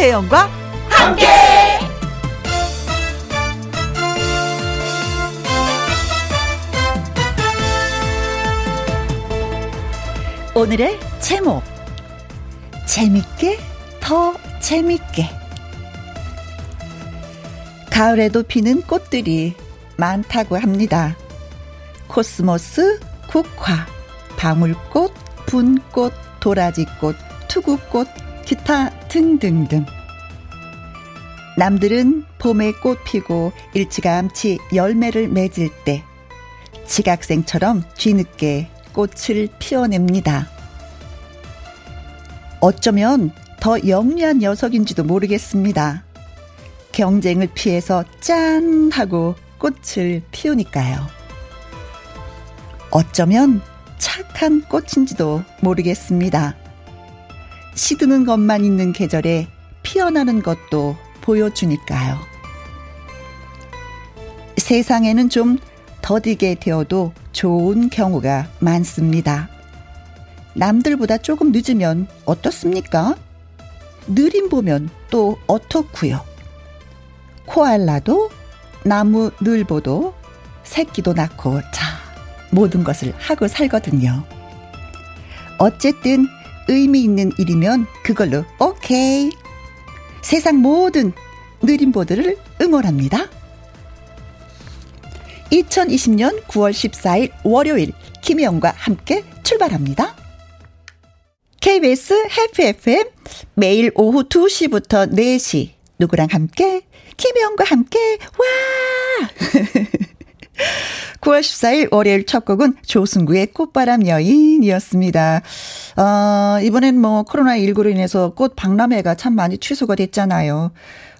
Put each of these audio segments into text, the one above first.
김혜영과 함께. 오늘의 제목 재밌게 더 재밌게 가을에도 피는 꽃들이 많다고 합니다. 코스모스, 국화, 방울꽃, 분꽃, 도라지꽃, 투구꽃, 기타 등등등. 남들은 봄에 꽃 피고 일찌감치 열매를 맺을 때 지각생처럼 뒤늦게 꽃을 피워냅니다. 어쩌면 더 영리한 녀석인지도 모르겠습니다. 경쟁을 피해서 짠 하고 꽃을 피우니까요. 어쩌면 착한 꽃인지도 모르겠습니다. 시드는 것만 있는 계절에 피어나는 것도 보여주니까요. 세상에는 좀 더디게 되어도 좋은 경우가 많습니다. 남들보다 조금 늦으면 어떻습니까? 느림 보면 또 어떻고요? 코알라도 나무 늘보도 새끼도 낳고 자 모든 것을 하고 살거든요. 어쨌든 의미 있는 일이면 그걸로 오케이. 세상 모든 느림보들을 응원합니다. 2020년 9월 14일 월요일 김혜영과 함께 출발합니다. KBS 해피 FM 매일 오후 2시부터 4시 누구랑 함께 김혜영과 함께 와 9월 14일 월요일 첫 곡은 조승구의 꽃바람 여인이었습니다. 어, 이번엔 뭐 코로나19로 인해서 꽃 박람회가 참 많이 취소가 됐잖아요.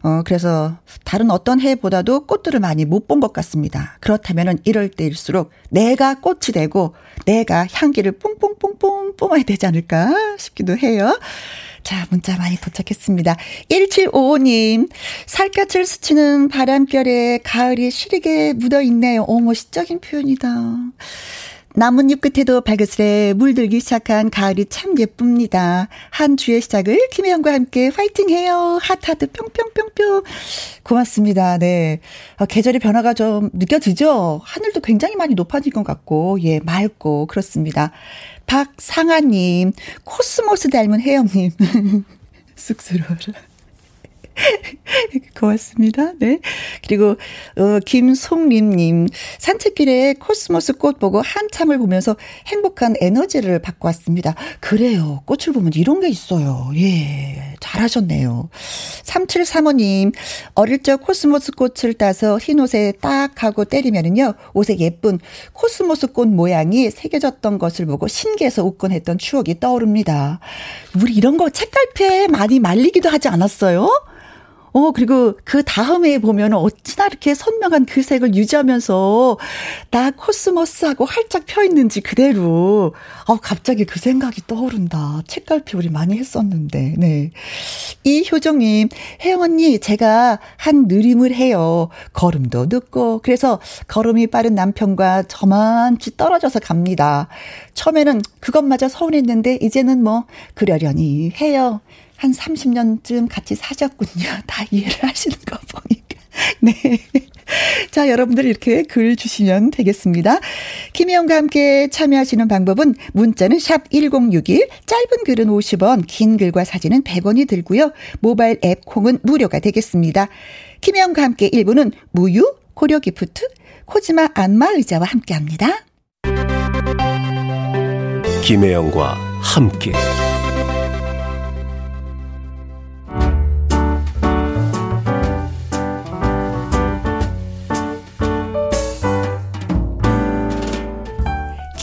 어, 그래서 다른 어떤 해보다도 꽃들을 많이 못 본 것 같습니다. 그렇다면은 이럴 때일수록 내가 꽃이 되고 내가 향기를 뽕뽕뽕뽕 뿜어야 되지 않을까 싶기도 해요. 자, 문자 많이 도착했습니다. 1755님, 살갗을 스치는 바람결에 가을이 시리게 묻어 있네요. 어머, 시적인 표현이다. 나뭇잎 끝에도 발그스레 물들기 시작한 가을이 참 예쁩니다. 한 주의 시작을 김혜영과 함께 화이팅해요. 핫하트 뿅뿅뿅뿅. 고맙습니다. 네. 어, 계절의 변화가 좀 느껴지죠? 하늘도 굉장히 많이 높아진 것 같고, 예, 맑고, 그렇습니다. 박상아님, 코스모스 닮은 혜영님. 쑥스러워라. 고맙습니다. 네. 그리고, 어, 김송림님, 산책길에 코스모스 꽃 보고 한참을 보면서 행복한 에너지를 받고 왔습니다. 그래요. 꽃을 보면 이런 게 있어요. 예. 잘하셨네요. 3735님, 어릴 적 코스모스 꽃을 따서 흰 옷에 딱 하고 때리면은요, 옷에 예쁜 코스모스 꽃 모양이 새겨졌던 것을 보고 신기해서 웃곤 했던 추억이 떠오릅니다. 우리 이런 거 책갈피에 많이 말리기도 하지 않았어요? 어, 그리고 그 다음에 보면 어찌나 이렇게 선명한 그 색을 유지하면서 나 코스모스하고 활짝 펴 있는지 그대로. 어, 갑자기 그 생각이 떠오른다. 책갈피 우리 많이 했었는데, 네. 이효정님, 혜영 언니, 제가 한 느림을 해요. 걸음도 늦고, 그래서 걸음이 빠른 남편과 저만치 떨어져서 갑니다. 처음에는 그것마저 서운했는데, 이제는 뭐, 그러려니 해요. 한 30년쯤 같이 사셨군요. 다 이해를 하시는 거 보니까. 네. 자, 여러분들 이렇게 글 주시면 되겠습니다. 김혜영과 함께 참여하시는 방법은 문자는 샵 1061, 짧은 글은 50원, 긴 글과 사진은 100원이 들고요. 모바일 앱 콩은 무료가 되겠습니다. 김혜영과 함께 1부는 무유, 고려기프트, 코지마 안마의자와 함께 합니다. 김혜영과 함께.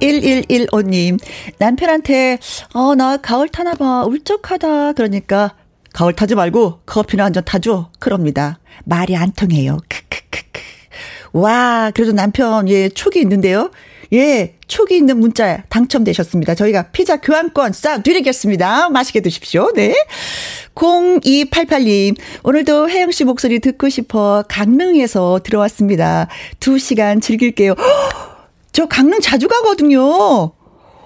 1115님, 남편한테, 어, 나 가을 타나봐. 울적하다. 그러니까, 가을 타지 말고 커피나 한 잔 타줘. 그럽니다. 말이 안 통해요. 크크크크. 와, 그래도 남편, 예, 촉이 있는데요. 예, 촉이 있는 문자 당첨되셨습니다. 저희가 피자 교환권 싹 드리겠습니다. 맛있게 드십시오. 네. 0288님, 오늘도 혜영 씨 목소리 듣고 싶어 강릉에서 들어왔습니다. 2시간 즐길게요. 저 강릉 자주 가거든요.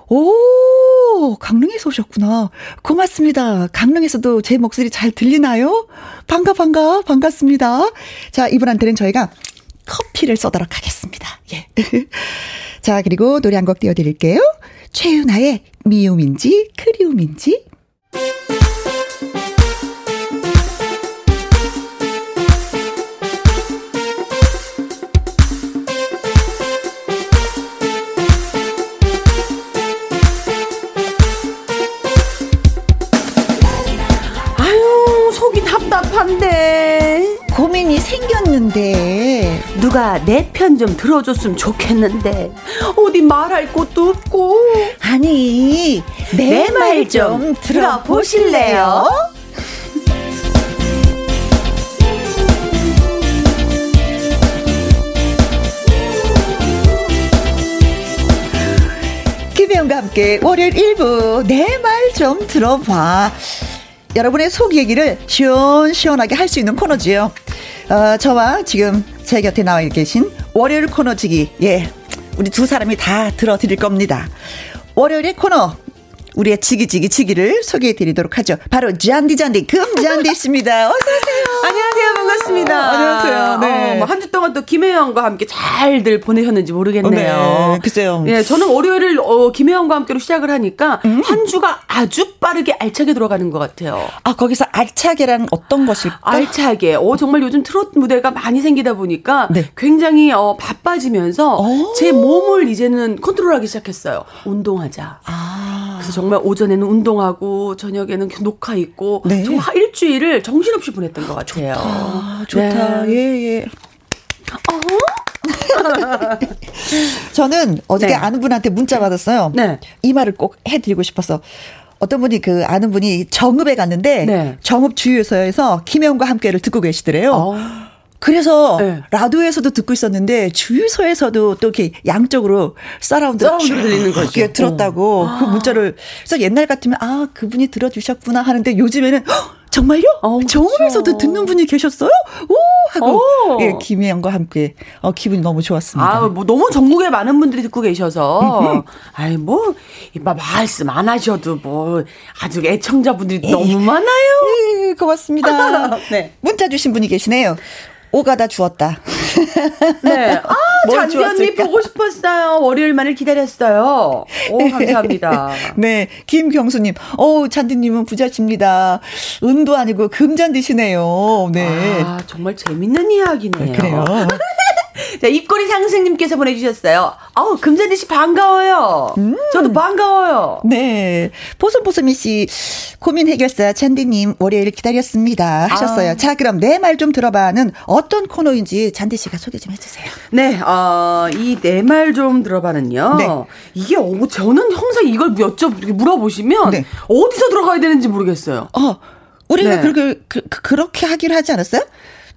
오, 강릉에서 오셨구나. 고맙습니다. 강릉에서도 제 목소리 잘 들리나요? 반가, 반가, 반갑습니다. 자, 이분한테는 저희가 커피를 쏘도록 하겠습니다. 예. 자, 그리고 노래 한 곡 띄워드릴게요. 최윤아의 미움인지 그리움인지 누가 내 편 좀 들어줬으면 좋겠는데 어디 말할 곳도 없고 아니 내 말 좀 들어보실래요? 김혜영과 함께 월요일 1부 내 말 좀 들어봐. 여러분의 속 얘기를 시원시원하게 할 수 있는 코너지요. 어, 저와 지금 제 곁에 나와 계신 월요일 코너지기, 예. 우리 두 사람이 다 들어드릴 겁니다. 월요일의 코너, 우리의 지기지기 지기를 소개해 드리도록 하죠. 바로 잔디잔디 금잔디 씨입니다. 어서 오세요. 안녕하세요 반갑습니다 어, 안녕하세요. 네. 어, 뭐한주 동안 또 김혜영과 함께 잘들 보내셨는지 모르겠네요 네, 글쎄요. 예, 저는 월요일을 어, 김혜영과 함께로 시작을 하니까 음. 한 주가 아주 빠르게 알차게 돌아가는 것 같아요 아, 거기서 알차게란 어떤 것일까? 알차게. 어, 정말 요즘 트로트 무대가 많이 생기다 보니까 네. 굉장히 어, 바빠지면서 오. 제 몸을 이제는 컨트롤하기 시작했어요. 운동하자. 아. 그래서 정말 오전에는 운동하고 저녁에는 녹화 있고 네. 정말 한 일주일을 정신없이 보냈던 것 같아요. 아, 좋다. 네. 예, 예. 저는 어저께 네. 아는 분한테 문자 받았어요. 네. 이 말을 꼭 해드리고 싶어서. 어떤 분이 그 아는 분이 정읍에 갔는데 네. 정읍 주유소에서 김혜영과 함께를 듣고 계시더래요. 어. 그래서 네. 라디오에서도 듣고 있었는데 주유소에서도 또 이렇게 양쪽으로 서라운드 서라운드로 들리는 거죠. 이렇게 들었다고 그 문자를 그래서 옛날 같으면 아 그분이 들어주셨구나 하는데 요즘에는 헉, 정말요? 어, 그렇죠. 정읍에서도 듣는 분이 계셨어요? 오 하고 오. 예, 김혜영과 함께 어, 기분이 너무 좋았습니다. 아, 뭐 너무 전국에 많은 분들이 듣고 계셔서, 아이 뭐, 말씀 안 하셔도 뭐 아주 애청자분들이 너무 많아요. 예, 고맙습니다. 네. 문자 주신 분이 계시네요. 오가다 주었다. 네. 아, 뭘 잔디 언니? 보고 싶었어요. 월요일만을 기다렸어요. 오, 감사합니다. 네, 김경수님, 어 잔디님은 부자십니다. 은도 아니고 금잔디시네요. 네. 아, 정말 재밌는 이야기네요. 그래요. 자, 입꼬리 상승님께서 보내주셨어요. 아우, 금잔디 씨 반가워요. 음. 저도 반가워요. 네. 보송보송이 씨, 고민 해결사 잔디님 월요일 기다렸습니다. 하셨어요. 아. 자, 그럼 내 말 좀 들어봐는 어떤 코너인지 잔디 씨가 소개 좀 해주세요. 네, 어, 이 내 말 좀 들어봐는요. 네. 이게, 어, 저는 항상 이걸 여쭤, 물어보시면 네. 어디서 들어가야 되는지 모르겠어요. 어, 우리가 네. 그렇게, 그, 그, 렇게 하기로 하지 않았어요?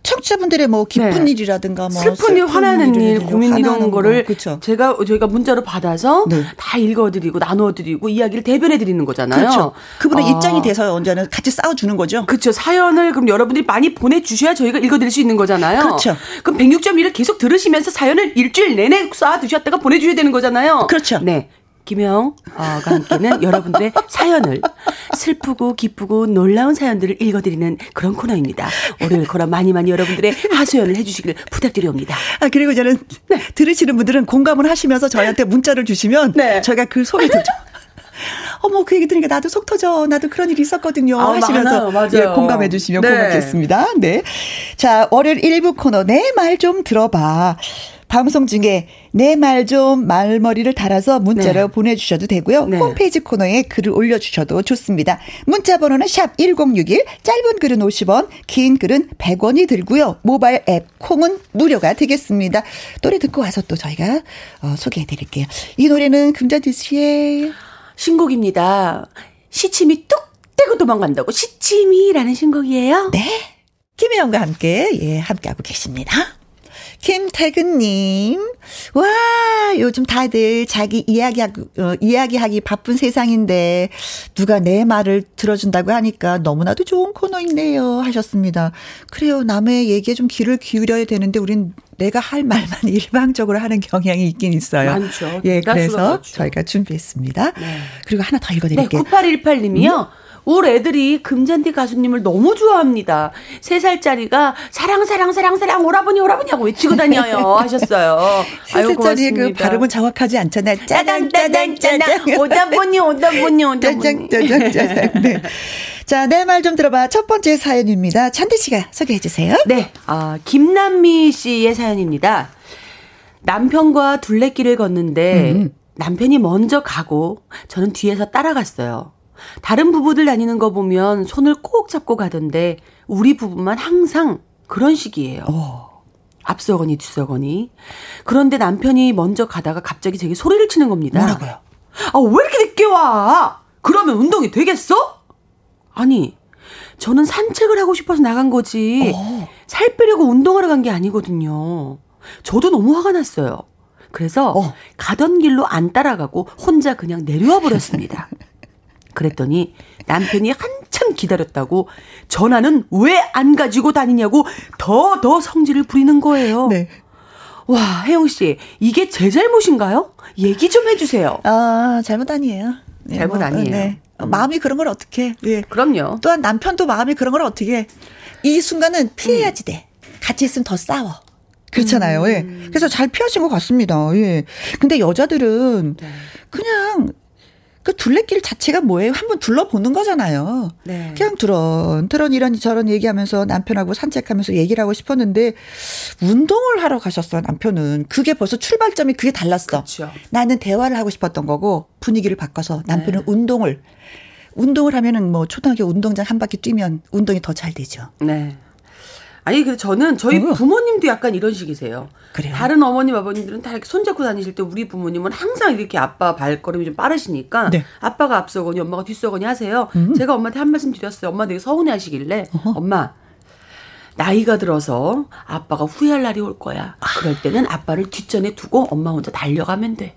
청취자분들의 뭐 기쁜 네. 일이라든가 뭐 슬픈 일, 화나는 일, 고민 이런 거를 그렇죠. 제가 저희가 문자로 받아서 네. 다 읽어드리고 나눠드리고 이야기를 대변해 드리는 거잖아요. 그렇죠. 그분의 아. 입장이 돼서 언제는 같이 싸워주는 거죠. 그렇죠. 사연을 그럼 여러분들이 많이 보내주셔야 저희가 읽어드릴 수 있는 거잖아요. 그렇죠. 그럼 106.1을 계속 들으시면서 사연을 일주일 내내 쌓아두셨다가 보내주셔야 되는 거잖아요. 그렇죠. 네. 김영과 함께는 여러분들의 사연을 슬프고 기쁘고 놀라운 사연들을 읽어드리는 그런 코너입니다. 월요일 코너 많이 많이 여러분들의 하소연을 해주시길 부탁드립니다. 아, 그리고 저는 들으시는 분들은 공감을 하시면서 저희한테 문자를 주시면 네. 저희가 그 소리 듣죠. 어머, 그 얘기 들으니까 나도 속 터져. 나도 그런 일이 있었거든요. 아, 하시면서 많아요. 예. 공감해 주시면 네. 고맙겠습니다. 네. 자, 월요일 1부 코너 내 말 좀 들어봐. 방송 중에 내 말 좀 말머리를 달아서 문자로 네. 보내주셔도 되고요. 네. 홈페이지 코너에 글을 올려주셔도 좋습니다. 문자 번호는 샵 1061, 짧은 글은 50원, 긴 글은 100원이 들고요. 모바일 앱 콩은 무료가 되겠습니다. 노래 듣고 와서 또 저희가 어, 소개해 드릴게요. 이 노래는 금자디 씨의 신곡입니다. 시침이 뚝 떼고 도망간다고 시침이라는 신곡이에요. 네. 김혜영과 함께, 예, 함께하고 계십니다. 김태근님, 와, 요즘 다들 자기 이야기하기, 어, 이야기하기 바쁜 세상인데, 누가 내 말을 들어준다고 하니까 너무나도 좋은 코너인데요. 하셨습니다. 그래요. 남의 얘기에 좀 귀를 기울여야 되는데, 우린 내가 할 말만 일방적으로 하는 경향이 있긴 있어요. 많죠. 예, 그래서 그렇죠. 저희가 준비했습니다. 네. 그리고 하나 더 네, 읽어드릴게요. 9818님이요. 우리 애들이 금잔디 가수님을 너무 좋아합니다. 세 살짜리가 사랑, 사랑, 사랑, 사랑, 오라버니, 오라버니 하고 외치고 다녀요. 하셨어요. 아유, 세살짜리의 그. 발음은 정확하지 않잖아요. 짜잔, 짜잔, 짜잔. 오다보니, 오다보니, 짜잔, 오다보니. 짜잔, 짜잔. 네. 자, 내 말 좀 들어봐. 첫 번째 사연입니다. 찬디 씨가 소개해 주세요. 네, 아, 김남미 씨의 사연입니다. 남편과 둘레길을 걷는데 음. 남편이 먼저 가고 저는 뒤에서 따라갔어요. 다른 부부들 다니는 거 보면 손을 꼭 잡고 가던데 우리 부부만 항상 그런 식이에요. 어. 앞서거니 뒤서거니. 그런데 남편이 먼저 가다가 갑자기 제게 소리를 치는 겁니다. 뭐라고요? 아, 왜 이렇게 늦게 와? 그러면 운동이 되겠어? 아니, 저는 산책을 하고 싶어서 나간 거지. 어. 살 빼려고 운동하러 간 게 아니거든요. 저도 너무 화가 났어요. 그래서 어. 가던 길로 안 따라가고 혼자 그냥 내려와 버렸습니다. 그랬더니 남편이 한참 기다렸다고 전화는 왜 안 가지고 다니냐고 더더 성질을 부리는 거예요. 네. 와, 혜영 씨, 이게 제 잘못인가요? 얘기 좀 해주세요. 아, 잘못 아니에요. 네, 잘못 아니에요. 네. 어, 마음이 그런 걸 어떻게 예. 그럼요. 또한 남편도 마음이 그런 걸 어떻게 해. 이 순간은 피해야지 돼. 같이 있으면 더 싸워. 그렇잖아요. 예. 그래서 잘 피하신 것 같습니다. 예. 근데 여자들은 네. 그냥 그 둘레길 자체가 뭐예요? 한번 둘러보는 거잖아요. 네. 그냥 드런 드런 이런 저런 얘기하면서 남편하고 산책하면서 얘기를 하고 싶었는데 운동을 하러 가셨어요 남편은 그게 벌써 출발점이 그게 달랐어 그렇죠. 나는 대화를 하고 싶었던 거고 분위기를 바꿔서 남편은 네. 운동을 운동을 하면은 뭐 초등학교 운동장 한 바퀴 뛰면 운동이 더 잘 되죠 네. 아니, 그 저는 저희 어. 부모님도 약간 이런 식이세요. 그래요? 다른 어머님, 아버님들은 다 이렇게 손잡고 다니실 때 우리 부모님은 항상 이렇게 아빠 발걸음이 좀 빠르시니까 네. 음. 아빠가 앞서거니 엄마가 뒤서거니 하세요. 제가 엄마한테 한 말씀 드렸어요. 엄마 되게 서운해 하시길래 엄마 나이가 들어서 아빠가 후회할 날이 올 거야. 그럴 때는 아빠를 뒷전에 두고 엄마 혼자 달려가면 돼.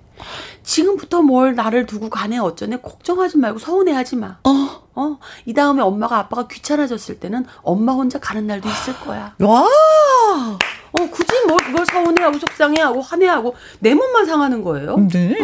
지금부터 뭘 나를 두고 가네 어쩌네 걱정하지 말고 서운해하지 마. 어. 어, 이 다음에 엄마가 아빠가 귀찮아졌을 때는 엄마 혼자 가는 날도 있을 거야. 와 어, 굳이 뭘 그걸 서운해하고 속상해하고 화내하고 내 몸만 상하는 거예요. 네.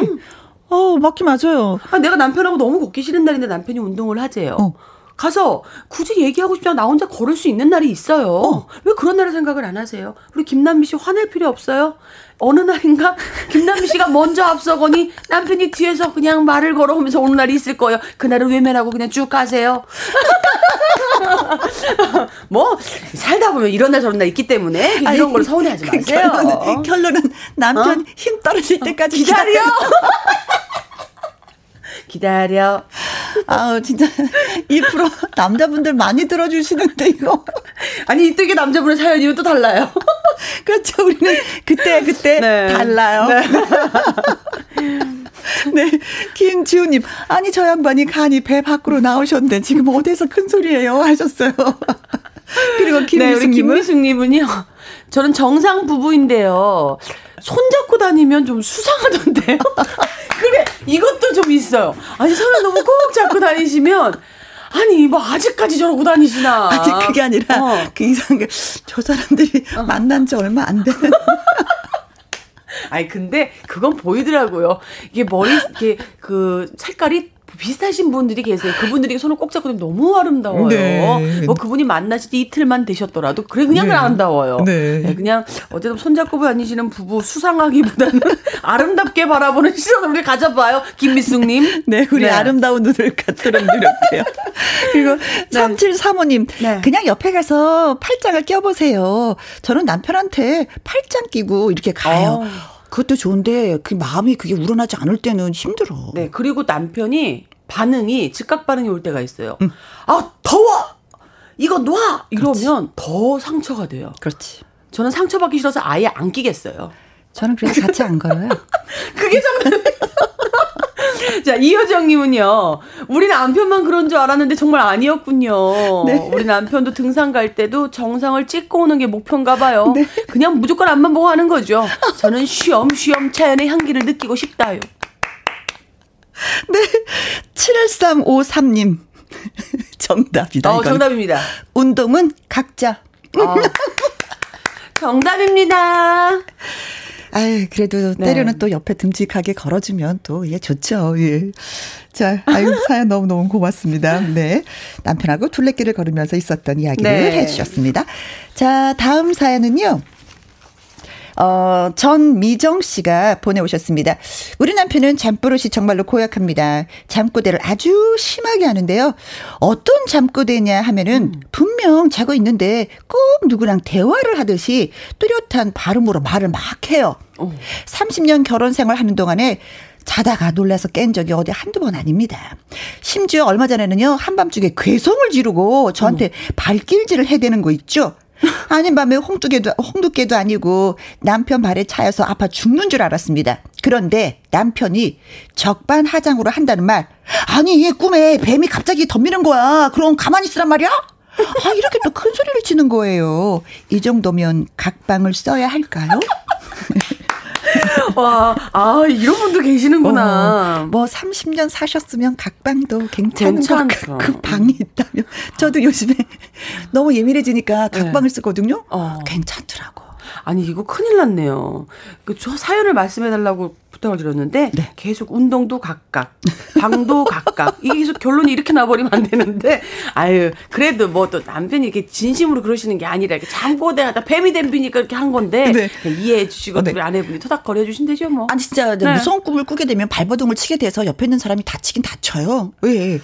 어 맞긴 맞아요 아, 내가 남편하고 너무 걷기 싫은 날인데 남편이 운동을 하재요. 어. 가서 굳이 얘기하고 싶지 않아 나 혼자 걸을 수 있는 날이 있어요. 어. 왜 그런 날을 생각을 안 하세요? 우리 김남미 씨 화낼 필요 없어요? 어느 날인가 김남미 씨가 먼저 앞서거니 남편이 뒤에서 그냥 말을 걸어오면서 오는 날이 있을 거예요. 그날을 외면하고 그냥 쭉 가세요. 뭐 살다 보면 이런 날 저런 날 있기 때문에 이런 아니, 걸 서운해하지 그 마세요. 결론은, 결론은 남편 어? 힘 떨어질 때까지 기다려. 기다려. 아 진짜 이 프로 남자분들 많이 들어주시는데 이거 아니 또 이게 남자분의 사연이면 또 달라요. 그렇죠 우리는 그때 그때 네. 달라요. 네, 김지우님 아니 저 양반이 간이 배 밖으로 나오셨는데 지금 어디서 큰 소리예요 하셨어요. 그리고 네, 김미숙님은 김미숙님은요. 저는 정상 부부인데요. 손잡고 다니면 좀 수상하던데요. 그래, 이것도 좀 있어요. 아니 손을 너무 꼭 잡고 다니시면 아니 뭐 아직까지 저러고 다니시나? 아니 그게 아니라 어. 그 이상한 게 저 사람들이 만난 지 얼마 안 되는 아니 근데 그건 보이더라고요. 이게 머리 이게 그 색깔이 비슷하신 분들이 계세요. 그분들이 손을 꼭 잡고 너무 아름다워요. 네. 뭐 그분이 만나신 지 이틀만 되셨더라도 그래 그냥 네. 아름다워요. 네. 네. 그냥 어쨌든 손잡고 다니시는 부부 수상하기보다는 아름답게 바라보는 시선을 우리 가져봐요. 김미숙님. 네, 우리 네. 아름다운 눈을 갖도록 노력해요. 그리고 3735님, 그냥 옆에 가서 팔짱을 껴보세요. 저는 남편한테 팔짱 끼고 이렇게 가요. 어. 그것도 좋은데 그 마음이 그게 우러나지 않을 때는 힘들어. 네, 그리고 남편이 반응이 즉각 반응이 올 때가 있어요. 음. 아 더워, 이거 놔 이러면 그렇지. 더 상처가 돼요. 그렇지. 저는 상처받기 싫어서 아예 안 끼겠어요. 저는 그래서 같이 안 걸어요. 그게 정말. 자, 이효정님은요, 우리 남편만 그런 줄 알았는데 정말 아니었군요. 네. 우리 남편도 등산 갈 때도 정상을 찍고 오는 게 목표인가 봐요. 네. 그냥 무조건 앞만 보고 하는 거죠. 저는 쉬엄쉬엄 자연의 향기를 느끼고 싶다요. 네. 7353님. 정답이다. 어, 정답입니다. 운동은 각자. 어. 정답입니다. 아유, 그래도 네. 때로는 또 옆에 듬직하게 걸어주면 또, 예, 좋죠. 예. 자, 아유, 사연 너무너무 고맙습니다. 네. 남편하고 둘레길을 걸으면서 있었던 이야기를 네. 해주셨습니다. 자, 다음 사연은요. 어, 전미정 씨가 보내오셨습니다. 우리 남편은 잠버릇이 정말로 고약합니다. 잠꼬대를 아주 심하게 하는데요. 어떤 잠꼬대냐 하면은 음. 분명 자고 있는데 꼭 누구랑 대화를 하듯이 뚜렷한 발음으로 말을 막 해요. 오. 어. 30년 결혼 생활 하는 동안에 자다가 놀라서 깬 적이 어디 한두 번 아닙니다. 심지어 얼마 전에는요, 한밤중에 괴성을 지르고 저한테 어. 발길질을 해대는 거 있죠? 아닌 밤에 홍두개도, 홍두깨도 아니고 남편 발에 차여서 아파 죽는 줄 알았습니다. 그런데 남편이 적반하장으로 한다는 말. 아니, 얘 꿈에 뱀이 갑자기 덤비는 거야. 그럼 가만히 있으란 말이야? 아, 이렇게 또 큰 소리를 치는 거예요. 이 정도면 각방을 써야 할까요? 와, 아, 이런 분도 계시는구나. 어, 뭐 30년 사셨으면 각방도 괜찮은 그, 그 방이 있다면. 저도 요즘에 너무 예민해지니까 각방을 네. 쓰거든요. 어. 괜찮더라고. 아니 이거 큰일 났네요. 그 저 사연을 말씀해 달라고 부탁을 드렸는데 네. 계속 운동도 각각, 방도 각각 이게 계속 결론이 이렇게 나버리면 안 되는데 아유 그래도 뭐 또 남편이 이렇게 진심으로 그러시는 게 아니라 이렇게 잠꼬대하다 뱀이 댐비니까 이렇게 한 건데 네. 이해해 주시고 어, 네. 우리 아내분이 토닥거려 주신대죠 뭐. 아니 진짜 네. 무서운 꿈을 꾸게 되면 발버둥을 치게 돼서 옆에 있는 사람이 다치긴 다쳐요. 왜?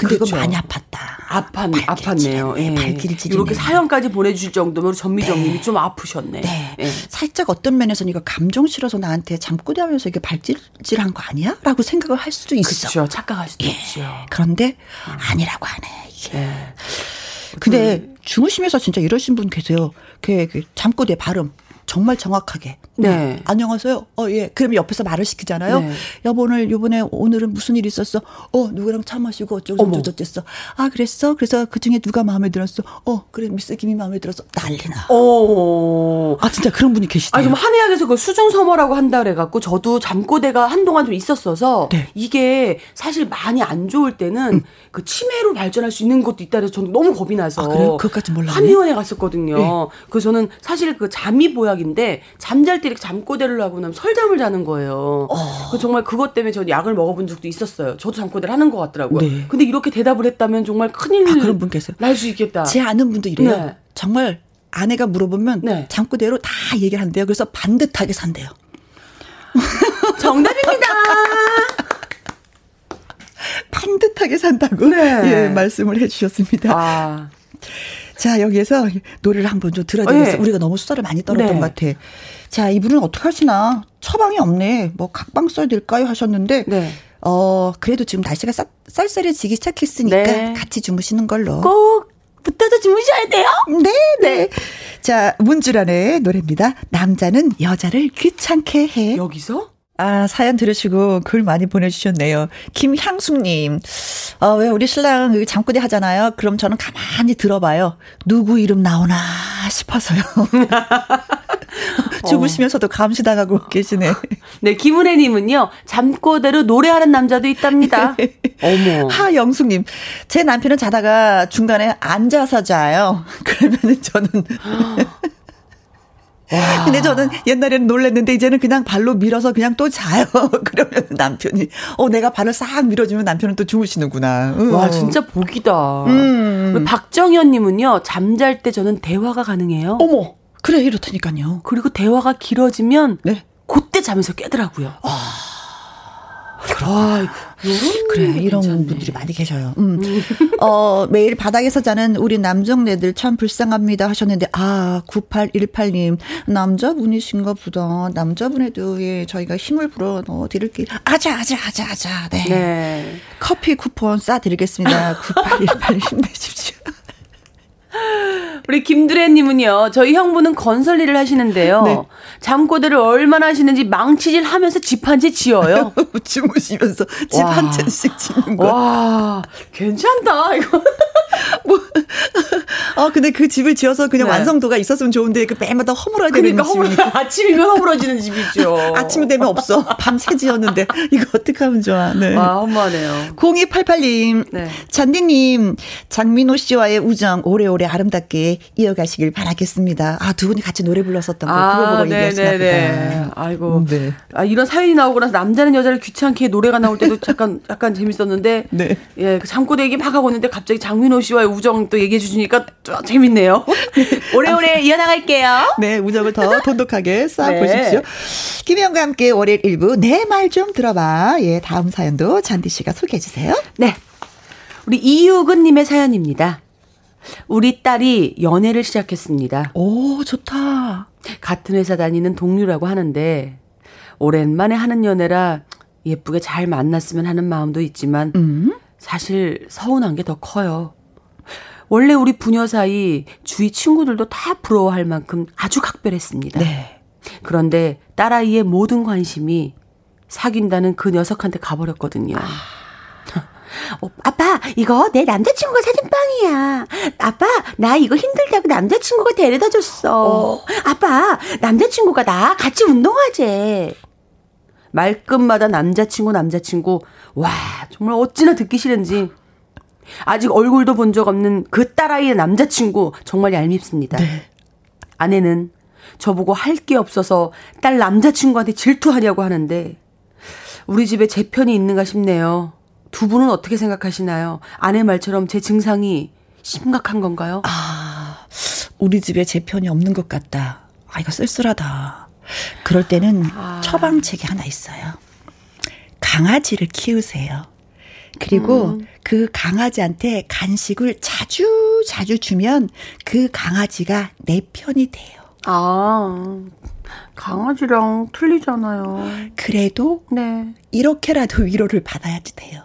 근데 그렇죠. 이거 많이 아팠다. 아팠, 아팠네요. 예. 발길질 이렇게 사연까지 보내주실 정도면 전미정님이 네. 좀 아프셨네. 네. 예. 살짝 어떤 면에서는 이거 감정 실어서 나한테 잠꼬대 하면서 이게 발질질한 거 아니야? 라고 생각을 할 수도 있어. 그렇죠. 착각할 수도 예. 있죠. 그런데 음. 아니라고 하네. 이게. 예. 근데 그 주무시면서 진짜 이러신 분 계세요. 그, 그 잠꼬대 발음. 정말 정확하게. 네. 네. 안녕하세요. 어, 예. 그러면 옆에서 말을 시키잖아요. 네. 여보, 오늘, 요번에, 오늘은 무슨 일 있었어? 어, 누구랑 차 마시고 어쩌고 저쩌고 아, 그랬어? 그래서 그 중에 누가 마음에 들었어? 어, 그래, 미스 김이 마음에 들었어. 난리나. 오. 아, 진짜 그런 분이 계시다. 아, 좀 한의학에서 그 수중서머라고 한다 그래갖고 저도 잠꼬대가 한동안 좀 있었어서 네. 이게 사실 많이 안 좋을 때는 음. 그 치매로 발전할 수 있는 것도 있다 그래서 저는 너무 겁이 나서. 아, 그래요? 그것까지 몰랐네. 한의원에 갔었거든요. 네. 그래서 저는 사실 그 잠이 보약 약인데 잠잘 때 이렇게 잠꼬대를 하고 나면 설잠을 자는 거예요. 어. 정말 그것 때문에 저는 약을 먹어본 적도 있었어요. 저도 잠꼬대를 하는 것 같더라고요. 네. 근데 이렇게 대답을 했다면 정말 큰일 아, 그런 분 계세요. 날 수 있겠다. 제 아는 분도 이래요. 네. 정말 아내가 물어보면 네. 잠꼬대로 다 얘기를 한대요. 그래서 반듯하게 산대요. 정답입니다. 반듯하게 산다고 네. 예, 말씀을 해주셨습니다. 아. 자, 여기에서 노래를 한번 좀 들어드리겠습니다. 네. 우리가 너무 수다를 많이 떨었던 네. 것 같아. 자, 이분은 어떡하시나? 처방이 없네. 뭐, 각방 써야 될까요? 하셨는데, 네. 어, 그래도 지금 날씨가 쌀, 쌀쌀해지기 시작했으니까 네. 같이 주무시는 걸로. 꼭 붙어서 주무셔야 돼요? 네, 네. 자, 문주란의 노래입니다. 남자는 여자를 귀찮게 해. 여기서? 아, 사연 들으시고 글 많이 보내주셨네요. 김향숙님, 어, 왜 우리 신랑 잠꼬대 하잖아요. 그럼 저는 가만히 들어봐요. 누구 이름 나오나 싶어서요. 죽으시면서도 감시당하고 계시네. 네, 김은혜님은요, 잠꼬대로 노래하는 남자도 있답니다. 어머. 하영숙님, 제 남편은 자다가 중간에 앉아서 자요. 그러면은 저는. 와. 근데 저는 옛날에는 놀랬는데 이제는 그냥 발로 밀어서 그냥 또 자요. 그러면 남편이 어 내가 발을 싹 밀어주면 남편은 또 주무시는구나. 음. 와 진짜 복이다. 음. 박정현님은요 잠잘 때 저는 대화가 가능해요. 어머 그래 이렇다니까요. 그리고 대화가 길어지면 네. 그때 잠에서 깨더라고요. 아. 아, 그래 이런 괜찮네. 분들이 많이 계셔요. 음. 음. 어 매일 바닥에서 자는 우리 남정네들 참 불쌍합니다 하셨는데 아 9818님 남자분이신가 보다. 남자분에도 예 저희가 힘을 불어 넣어 드릴게요. 아자 아자 아자 아자. 네. 네. 커피 쿠폰 쏴 드리겠습니다. 9818 힘내십시오. 우리 김두래님은요, 저희 형부는 건설 일을 하시는데요. 네. 잠꼬대를 얼마나 하시는지 망치질 하면서 집 한 채 지어요. 주무시면서 집 한 채씩 지는 거. 와, 괜찮다, 이거. 뭐, 어, 근데 그 집을 지어서 그냥 네. 완성도가 있었으면 좋은데 그 매마다 허물어야 되는 그러니까 집이니까. 아침이면 허물어지는 집이죠. 아침이 되면 없어. 밤새 지었는데 이거 어떻게 하면 좋아. 네. 와, 허무하네요. 0288님, 네. 잔디님, 장민호 씨와의 우정 오래오래 아름답게 이어가시길 바라겠습니다. 아, 두 분이 같이 노래 불렀었던 거. 아, 그거 보고 네, 얘기하시나 네, 보다. 아이고. 네. 아, 이런 사연이 나오고 나서 남자는 여자를 귀찮게 노래가 나올 때도 잠깐, 약간 재밌었는데. 네. 예, 그 잠꼬대 얘기 막 하고 있는데 갑자기 장민호 씨와의 우정 또 얘기해 주시니까 재밌네요. 오래오래 이어나갈게요. 네, 우정을 더 돈독하게 쌓아보십시오. 네. 김혜영과 함께 월요일 일부 내 말 좀 들어봐. 예, 다음 사연도 잔디 씨가 소개해 주세요. 네. 우리 이유근님의 사연입니다. 우리 딸이 연애를 시작했습니다. 오, 좋다. 같은 회사 다니는 동료라고 하는데, 오랜만에 하는 연애라 예쁘게 잘 만났으면 하는 마음도 있지만, 음? 사실 서운한 게 더 커요. 원래 우리 부녀 사이 주위 친구들도 다 부러워할 만큼 아주 각별했습니다. 네. 그런데 딸아이의 모든 관심이 사귄다는 그 녀석한테 가버렸거든요. 아. 어, 아빠, 이거 내 남자친구가 사준 빵이야. 아빠, 나 이거 힘들다고 남자친구가 데려다 줬어. 어. 아빠, 남자친구가 나 같이 운동하재. 말끝마다 남자친구, 남자친구. 와, 정말 어찌나 듣기 싫은지. 아직 얼굴도 본 적 없는 그 딸아이의 남자친구. 정말 얄밉습니다. 네. 아내는 저보고 할 게 없어서 딸 남자친구한테 질투하냐고 하는데, 우리 집에 제 편이 있는가 싶네요. 두 분은 어떻게 생각하시나요? 아내 말처럼 제 증상이 심각한 건가요? 아, 우리 집에 제 편이 없는 것 같다. 아, 이거 쓸쓸하다. 그럴 때는 아. 처방책이 하나 있어요. 강아지를 키우세요. 그리고 음. 그 강아지한테 간식을 자주 자주 주면 그 강아지가 내 편이 돼요. 아, 강아지랑 틀리잖아요. 그래도 네. 이렇게라도 위로를 받아야지 돼요.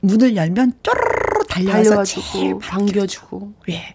문을 열면 쪼르르 달려와서 달려가지고 반겨주고. 예.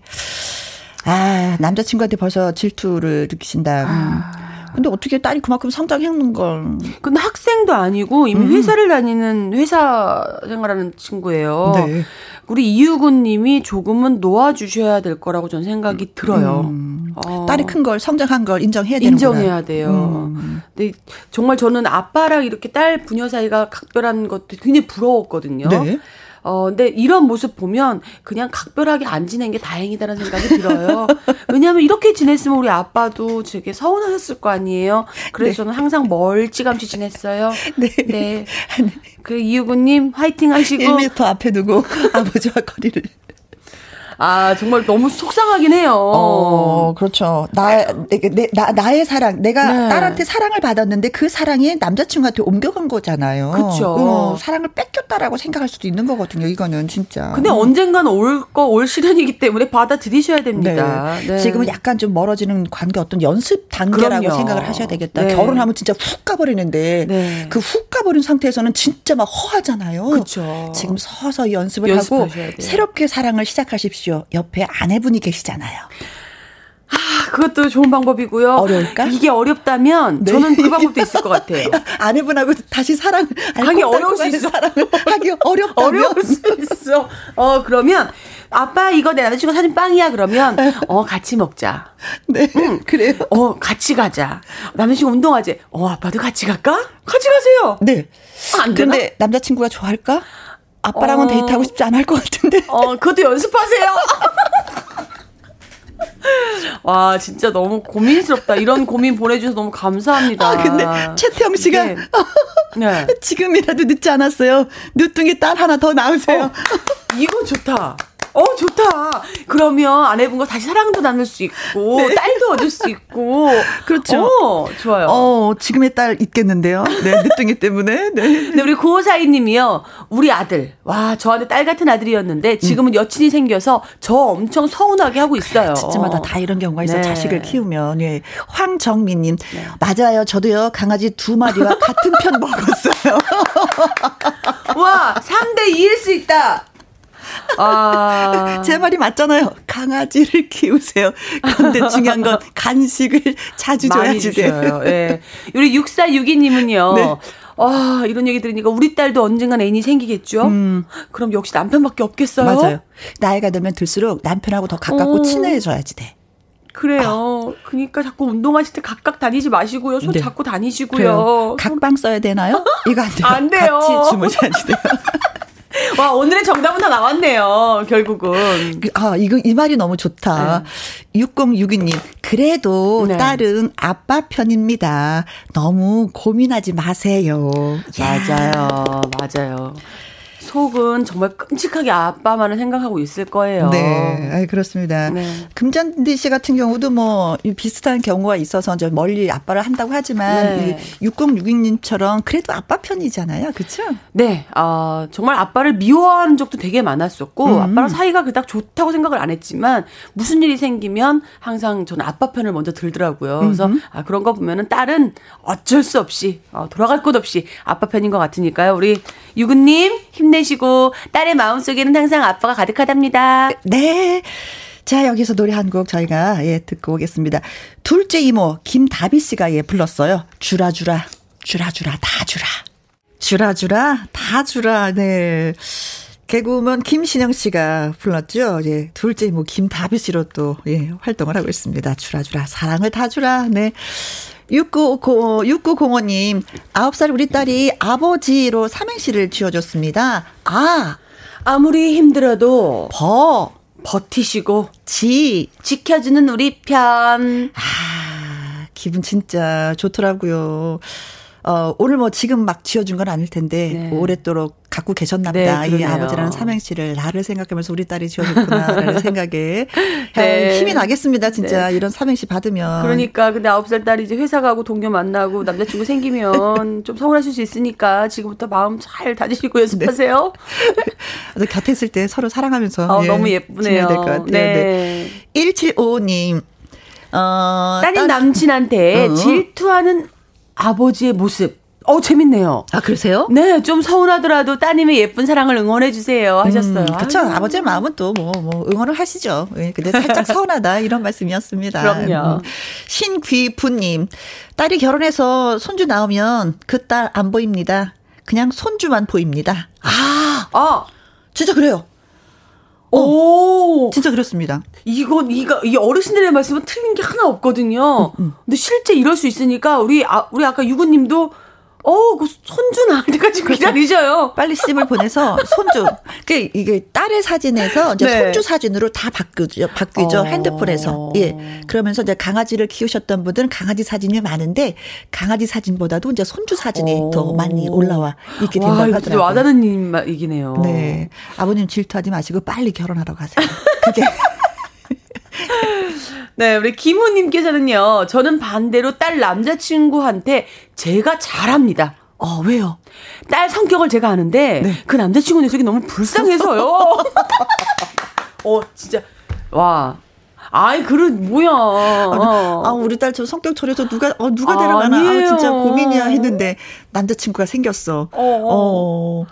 아 남자친구한테 벌써 질투를 느끼신다. 음. 아. 근데 어떻게 딸이 그만큼 성장했는 걸. 근데 학생도 아니고 이미 음. 회사를 다니는 회사 생활하는 친구예요. 네. 우리 이유근 님이 조금은 놓아주셔야 될 거라고 저는 생각이 들어요. 음. 어. 딸이 큰 걸, 성장한 걸 인정해야 되는 인정해야 돼요. 음. 근데 정말 저는 아빠랑 이렇게 딸 부녀 사이가 각별한 것도 굉장히 부러웠거든요. 네. 어, 근데 이런 모습 보면 그냥 각별하게 안 지낸 게 다행이다라는 생각이 들어요. 왜냐하면 이렇게 지냈으면 우리 아빠도 되게 서운하셨을 거 아니에요. 그래서 네. 저는 항상 멀찌감치 지냈어요. 네. 네. 그 이유구님 화이팅 하시고 1m 앞에 두고 아버지와 거리를 아, 정말 너무 속상하긴 해요. 어, 그렇죠. 나, 내, 나, 나의 사랑. 내가 네. 딸한테 사랑을 받았는데 그 사랑이 남자친구한테 옮겨간 거잖아요. 그렇죠. 어, 사랑을 뺏겼다라고 생각할 수도 있는 거거든요. 이거는 진짜. 근데 음. 언젠가는 올 거, 올 시련이기 때문에 받아들이셔야 됩니다. 네. 네. 지금은 약간 좀 멀어지는 관계 어떤 연습 단계라고 그럼요. 생각을 하셔야 되겠다. 네. 결혼하면 진짜 훅 가버리는데 네. 그훅 가버린 상태에서는 진짜 막 허하잖아요. 그렇죠. 지금 서서히 연습을 하고 새롭게 사랑을 시작하십시오. 보십시오. 옆에 아내분이 계시잖아요. 아, 그것도 좋은 방법이고요. 어려울까? 이게 어렵다면 네. 저는 그 방법도 있을 것 같아요. 아내분하고 다시 사랑 하기 어려울 수 있어. 사랑을 하기 어렵다 어려울 수 있어. 어 그러면 아빠 이거 내 남자친구 사준 빵이야 그러면 어 같이 먹자. 네. 응. 그래요. 어 같이 가자. 남자친구 운동하지. 어 아빠도 같이 갈까? 같이 가세요. 네. 아, 안 되나? 근데 남자친구가 좋아할까? 아빠랑은 어... 데이트하고 싶지 않을 것 같은데. 어, 그것도 연습하세요. 와, 진짜 너무 고민스럽다. 이런 고민 보내주셔서 너무 감사합니다. 아, 근데 최태영 씨가 네. 네. 지금이라도 늦지 않았어요. 늦둥이 딸 하나 더 낳으세요. 어, 이거 좋다. 어, 좋다. 그러면 아내분과 다시 사랑도 나눌 수 있고, 네. 딸도 얻을 수 있고. 그렇죠. 어, 좋아요. 어, 지금의 딸 있겠는데요. 네, 늦둥이 때문에. 네. 네, 우리 구호사이 님이요. 우리 아들. 와, 저한테 딸 같은 아들이었는데, 지금은 음. 여친이 생겨서 저 엄청 서운하게 하고 있어요. 진짜마다 다 이런 경우가 있어. 네. 자식을 키우면. 예. 황정민 님. 네. 맞아요. 저도요, 강아지 두 마리와 같은 편 먹었어요. 와, 3대 2일 수 있다. 아. 제 말이 맞잖아요. 강아지를 키우세요. 그런데 중요한 건 간식을 자주 줘야지 돼요. 예. 우리 6462님은요. 네. 아, 이런 얘기 들으니까 우리 딸도 언젠간 애인이 생기겠죠? 음. 그럼 역시 남편밖에 없겠어요? 맞아요. 나이가 들면 들수록 남편하고 더 가깝고 오. 친해져야지 돼. 그래요. 아. 그니까 자꾸 운동하실 때 각각 다니지 마시고요. 손 네. 잡고 다니시고요. 그래요. 각방 써야 되나요? 이거 안 돼요. 안 돼요. 같이 주무셔야지 돼요. 와, 오늘의 정답은 다 나왔네요. 결국은. 그, 아, 이거, 이 말이 너무 좋다. 네. 6062님, 그래도 네. 딸은 아빠 편입니다. 너무 고민하지 마세요. 맞아요. 맞아요. 속은 정말 끔찍하게 아빠만을 생각하고 있을 거예요. 네, 아, 그렇습니다. 네. 금잔디 씨 같은 경우도 뭐 비슷한 경우가 있어서 이제 멀리 아빠를 한다고 하지만 네. 6062님처럼 그래도 아빠 편이잖아요, 그렇죠? 네, 어, 정말 아빠를 미워하는 적도 되게 많았었고 음. 아빠랑 사이가 그닥 좋다고 생각을 안 했지만 무슨 일이 생기면 항상 저는 아빠 편을 먼저 들더라고요. 그래서 음. 아, 그런 거 보면은 딸은 어쩔 수 없이 어, 돌아갈 곳 없이 아빠 편인 것 같으니까요. 우리 유근님 힘내. 힘내시고 딸의 마음속에는 항상 아빠가 가득하답니다. 네. 자, 여기서 노래 한 곡 저희가 예, 듣고 오겠습니다. 둘째 이모 김다비 씨가 예 불렀어요. 주라 주라 주라 주라 다 주라. 주라 주라 다 주라. 네. 개그우먼 김신영 씨가 불렀죠. 예. 둘째 이모 김다비 씨로 또 예, 활동을 하고 있습니다. 주라 주라 사랑을 다 주라. 네. 6905, 9살 우리 딸이 아버지로 삼행시를 지어줬습니다. 아. 아무리 힘들어도. 버. 버티시고. 지. 지켜주는 우리 편. 아, 기분 진짜 좋더라고요. 어, 오늘 뭐 지금 막 지어준 건 아닐 텐데, 네. 오랫도록 갖고 계셨나 보다. 네, 이 아버지라는 삼행시를 나를 생각하면서 우리 딸이 지어줬구나라는 생각에 네. 힘이 나겠습니다. 진짜 네. 이런 삼행시 받으면. 그러니까 근데 아홉 살 딸이 이제 회사 가고 동료 만나고 남자친구 생기면 좀 서운하실 수 있으니까 지금부터 마음 잘 다지시고 연습하세요. 네. 곁에 있을 때 서로 사랑하면서 어, 예, 너무 예쁘네요. 될것 같아요. 네. 1755님. 어, 따님 남친한테 어. 질투하는 아버지의 모습. 어, 재밌네요. 아, 그러세요? 네, 좀 서운하더라도 따님의 예쁜 사랑을 응원해 주세요. 하셨어요. 음, 그쵸. 아버지의 마음은 또 뭐, 뭐, 응원을 하시죠. 예, 근데 살짝 서운하다. 이런 말씀이었습니다. 그럼요. 음. 신귀부님, 딸이 결혼해서 손주 나오면 그 딸 안 보입니다. 그냥 손주만 보입니다. 아, 아, 진짜 그래요. 어, 오, 진짜 그렇습니다. 이건 이거 이 어르신들의 말씀은 틀린 게 하나 없거든요. 음, 음. 근데 실제 이럴 수 있으니까 우리 아 우리 아까 유구님도 어, 그 손주 나올 때까지 기다리셔요. 빨리 시집을 보내서 손주. 그 이게 딸의 사진에서 이제 네. 손주 사진으로 다 바꾸죠. 바뀌죠. 어. 핸드폰에서. 예. 그러면서 이제 강아지를 키우셨던 분들은 강아지 사진이 많은데 강아지 사진보다도 이제 손주 사진이 어. 더 많이 올라와 있게 된다고 와, 하더라고요. 와닿는 얘기네요. 네. 아버님 질투하지 마시고 빨리 결혼하러 가세요. 그게 네, 우리 김호님께서는요, 저는 반대로 딸 남자친구한테 제가 잘합니다. 어, 왜요? 딸 성격을 제가 아는데, 네. 그 남자친구 녀석이 너무 불쌍해서요. 어, 진짜, 와, 아이, 그래, 뭐야. 아, 우리 딸 저 성격 저래서 누가, 어, 누가 데려가나. 아, 진짜 고민이야 했는데, 남자친구가 생겼어. 어. 어.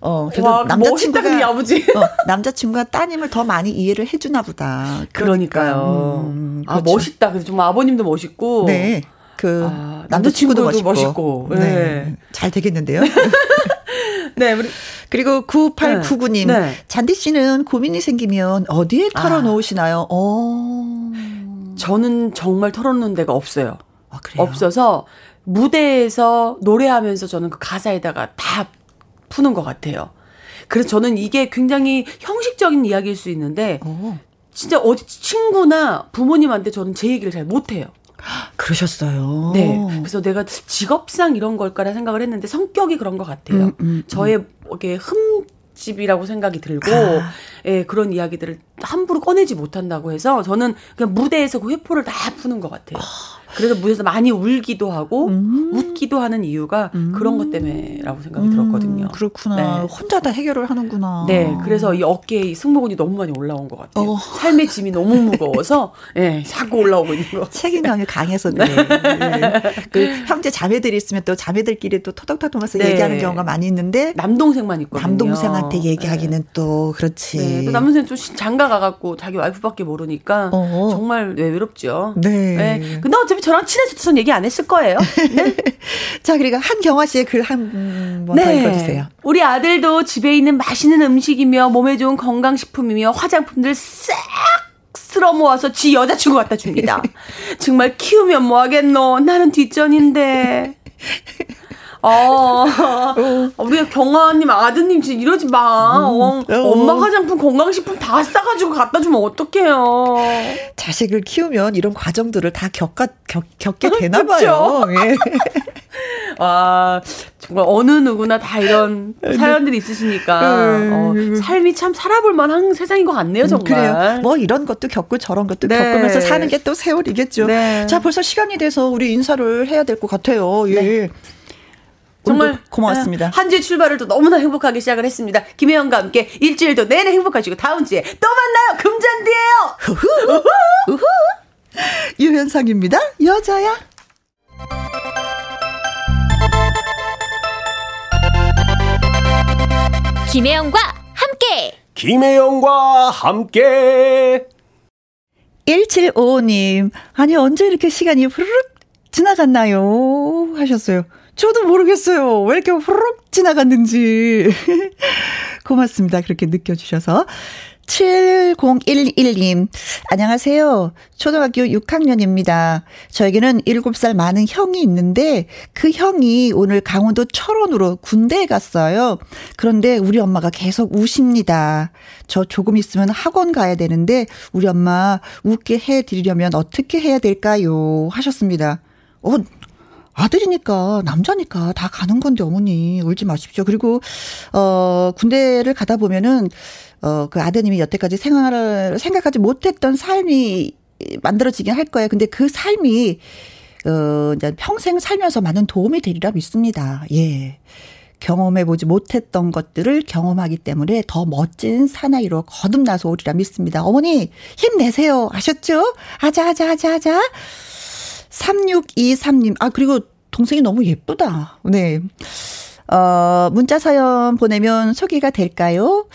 어, 그래도 와, 남자친구가. 아버지. 어, 남자친구가 따님을 더 많이 이해를 해주나 보다. 그러니까요. 음, 아, 그렇죠. 멋있다. 그래서 정말 아버님도 멋있고. 네. 그, 아, 남자친구도 멋있고. 멋있고. 네. 네. 잘 되겠는데요? 네, 우리. 그리고 9899님. 네. 네. 잔디 씨는 고민이 생기면 어디에 털어놓으시나요? 아. 어. 저는 정말 털어놓는 데가 없어요. 아, 그래요? 없어서 무대에서 노래하면서 저는 그 가사에다가 다 푸는 것 같아요. 그래서 저는 이게 굉장히 형식적인 이야기일 수 있는데 오. 진짜 어디 친구나 부모님한테 저는 제 얘기를 잘 못해요. 그러셨어요. 네. 그래서 내가 직업상 이런 걸까라 생각을 했는데 성격이 그런 것 같아요. 음, 음, 저의 이게 흠 집이라고 생각이 들고, 아. 예, 그런 이야기들을 함부로 꺼내지 못한다고 해서 저는 그냥 무대에서 그 회포를 다 푸는 것 같아요. 아. 그래서 무대에서 많이 울기도 하고 음. 웃기도 하는 이유가 음. 그런 것 때문에라고 생각이 음. 들었거든요. 그렇구나. 네. 혼자 다 해결을 하는구나. 네, 그래서 이 어깨에 승모근이 너무 많이 올라온 것 같아요. 어. 삶의 짐이 너무 무거워서 예, 네, 자꾸 올라오고 있는 거. 책임감이 강해서 그래. 네. 네. 그 형제 자매들이 있으면 또 자매들끼리 또 토닥토닥하면서 네. 얘기하는 경우가 많이 있는데 남동생만 있거든요. 남동생한테 얘기하기는 네. 또 그렇지. 네, 또 남동생 좀 장가 가갖고 자기 와이프밖에 모르니까 어. 정말 외롭죠. 네. 근데 어차피 저랑 친해서 얘기 안 했을 거예요. 네. 자, 그리고 한경화 씨의 글 한번 네. 읽어주세요. 우리 아들도 집에 있는 맛있는 음식이며 몸에 좋은 건강식품이며 화장품들 싹 쓸어 모아서 지 여자친구 갖다 줍니다. 정말 키우면 뭐 하겠노? 나는 뒷전인데. 어, 우리 경아님 아드님 지금 이러지 마. 음, 어, 엄마 화장품 건강식품 다 싸가지고 갖다 주면 어떡해요. 자식을 키우면 이런 과정들을 다 겪가, 겪, 겪게 되나 봐요. 예. 와, 정말 어느 누구나 다 이런 네. 사연들이 있으시니까, 네. 어, 삶이 참 살아볼 만한 세상인 것 같네요, 음, 정말. 그래요. 뭐 이런 것도 겪고 저런 것도 네. 겪으면서 사는 게 또 세월이겠죠. 네. 자, 벌써 시간이 돼서 우리 인사를 해야 될 것 같아요. 예. 네. 정말 고맙습니다. 아, 한주 출발을 또 너무나 행복하게 시작을 했습니다. 김혜영과 함께 일주일도 내내 행복하시고 다음 주에 또 만나요. 금잔디예요. 유현상입니다. 여자야. 김혜영과 함께. 김혜영과 함께. 1755님, 아니, 언제 이렇게 시간이 후루룩 지나갔나요? 하셨어요. 저도 모르겠어요. 왜 이렇게 후룩 지나갔는지. 고맙습니다. 그렇게 느껴주셔서. 7011님, 안녕하세요. 초등학교 6학년입니다. 저에게는 7살 많은 형이 있는데, 그 형이 오늘 강원도 철원으로 군대에 갔어요. 그런데 우리 엄마가 계속 우십니다. 저 조금 있으면 학원 가야 되는데, 우리 엄마 웃게 해드리려면 어떻게 해야 될까요? 하셨습니다. 어, 아들이니까 남자니까 다 가는 건데 어머니 울지 마십시오. 그리고 어 군대를 가다 보면은 어그 아드님이 여태까지 생활을 생각하지 못했던 삶이 만들어지긴 할 거예요. 근데 그 삶이 어 이제 평생 살면서 많은 도움이 되리라 믿습니다. 예. 경험해보지 못했던 것들을 경험하기 때문에 더 멋진 사나이로 거듭나서 오리라 믿습니다. 어머니, 힘내세요. 아셨죠? 아자, 아자, 아자, 아자. 3623님, 아, 그리고 동생이 너무 예쁘다. 네. 어, 문자 사연 보내면 소개가 될까요?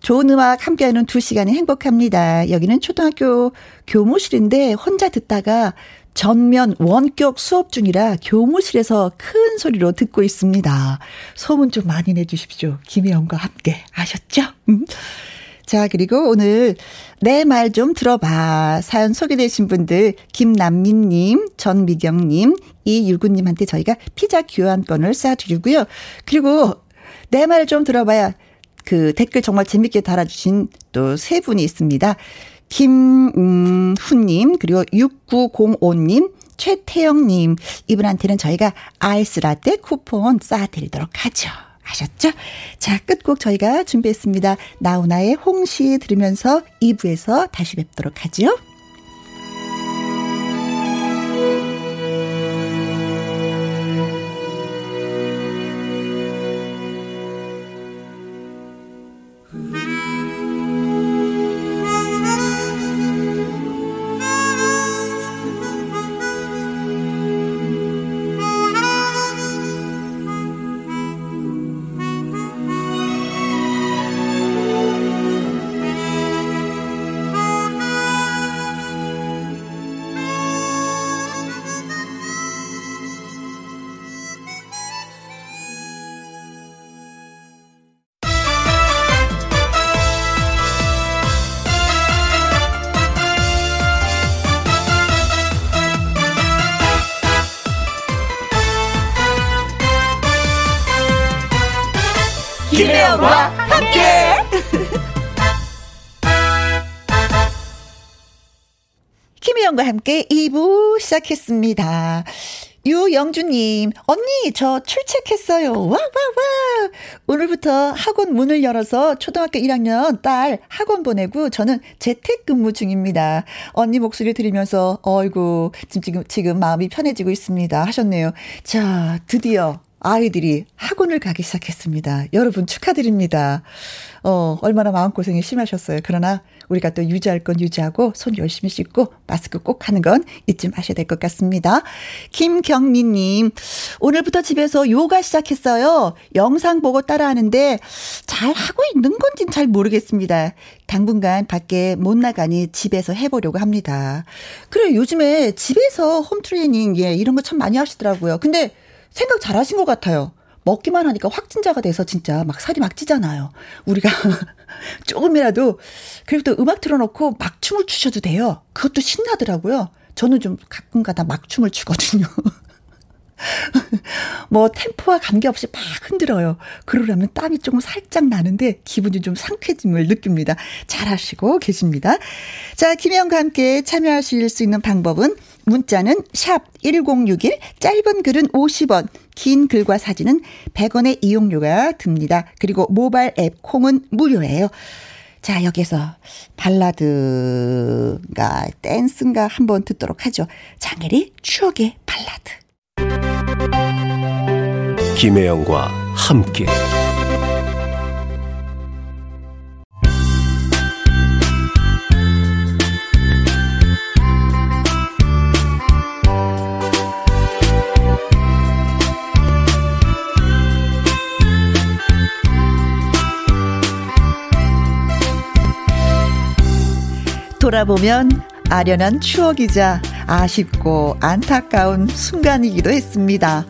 좋은 음악 함께하는 두 시간이 행복합니다. 여기는 초등학교 교무실인데 혼자 듣다가 전면 원격 수업 중이라 교무실에서 큰 소리로 듣고 있습니다. 소문 좀 많이 내주십시오. 김혜영과 함께 아셨죠? 음. 자, 그리고 오늘 내 말 좀 들어봐. 사연 소개되신 분들, 김남민님, 전미경님, 이유구님한테 저희가 피자 교환권을 쏴드리고요. 그리고 내 말 좀 들어봐야 그 댓글 정말 재밌게 달아주신 또 세 분이 있습니다. 김훈님, 그리고 6905님, 최태영님, 이분한테는 저희가 아이스 라떼 쿠폰 쏴드리도록 하죠. 아셨죠? 자, 끝곡 저희가 준비했습니다. 나훈아의 홍시 들으면서 2부에서 다시 뵙도록 하죠. 함께 2부 시작했습니다. 유영주님, 언니, 저 출첵했어요. 와, 와, 와. 오늘부터 학원 문을 열어서 초등학교 1학년 딸 학원 보내고 저는 재택 근무 중입니다. 언니 목소리 들으면서, 어이구, 지금, 지금 마음이 편해지고 있습니다. 하셨네요. 자, 드디어 아이들이 학원을 가기 시작했습니다. 여러분 축하드립니다. 어, 얼마나 마음고생이 심하셨어요. 그러나 우리가 또 유지할 건 유지하고 손 열심히 씻고 마스크 꼭 하는 건 잊지 마셔야 될 것 같습니다. 김경민님, 오늘부터 집에서 요가 시작했어요. 영상 보고 따라하는데 잘 하고 있는 건진 잘 모르겠습니다. 당분간 밖에 못 나가니 집에서 해보려고 합니다. 그래, 요즘에 집에서 홈트레이닝, 예, 이런 거 참 많이 하시더라고요. 근데 생각 잘 하신 것 같아요. 먹기만 하니까 확진자가 돼서 진짜 막 살이 막 찌잖아요. 우리가 조금이라도 그리고 또 음악 틀어놓고 막 춤을 추셔도 돼요. 그것도 신나더라고요. 저는 좀 가끔가다 막 춤을 추거든요. 뭐 템포와 관계없이 막 흔들어요. 그러려면 땀이 조금 살짝 나는데 기분이 좀 상쾌짐을 느낍니다. 잘하시고 계십니다. 자, 김혜영과 함께 참여하실 수 있는 방법은 문자는 샵 1061, 짧은 글은 50원, 긴 글과 사진은 100원의 이용료가 듭니다. 그리고 모바일 앱 콩은 무료예요. 자, 여기서 발라드가 댄스인가 한번 듣도록 하죠. 장혜리 추억의 발라드. 김혜영과 함께 돌아보면 아련한 추억이자 아쉽고 안타까운 순간이기도 했습니다.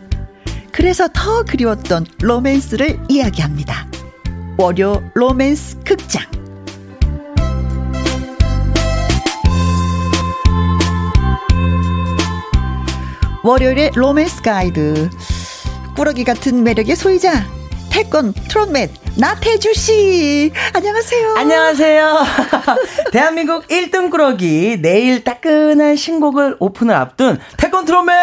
그래서 더 그리웠던 로맨스를 이야기합니다. 월요 로맨스 극장. 월요일의 로맨스 가이드. 꾸러기 같은 매력의 소유자. 태권 트롯맨 나태주 씨, 안녕하세요. 안녕하세요. 대한민국 1등 꾸러기 내일 따끈한 신곡을 오픈을 앞둔 태권트롯맨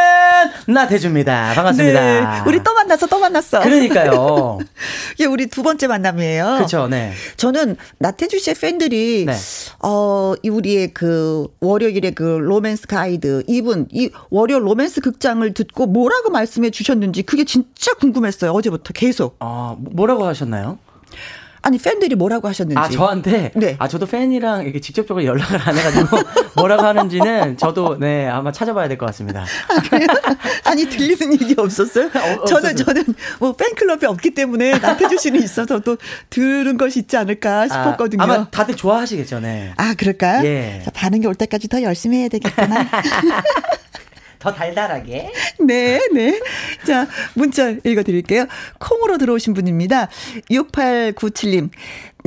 나태주입니다. 반갑습니다. 네, 우리 또 만났어, 또 만났어. 그러니까요. 이게 우리 두 번째 만남이에요. 그렇죠, 네. 저는 나태주 씨의 팬들이 네. 어, 이 우리의 그 월요일의 그 로맨스 가이드 이분 이 월요 로맨스 극장을 듣고 뭐라고 말씀해 주셨는지 그게 진짜 궁금했어요. 어제부터 계속. 아, 뭐라고 하셨나요? 아니 팬들이 뭐라고 하셨는지. 아 저한테. 네. 아 저도 팬이랑 이렇게 직접적으로 연락을 안 해가지고 뭐라고 하는지는 저도 네 아마 찾아봐야 될 것 같습니다. 아, 니 들리는 얘기 없었어요? 어, 저는 저는 뭐 팬클럽이 없기 때문에 나태주 씨는 있어서 또 들은 것이 있지 않을까 아, 싶었거든요. 아, 마 다들 좋아하시겠죠, 네. 아 그럴까요? 예. 자, 반응이 올 때까지 더 열심히 해야 되겠구나. 더 달달하게. 네, 네. 자, 문자 읽어드릴게요. 콩으로 들어오신 분입니다. 6897님.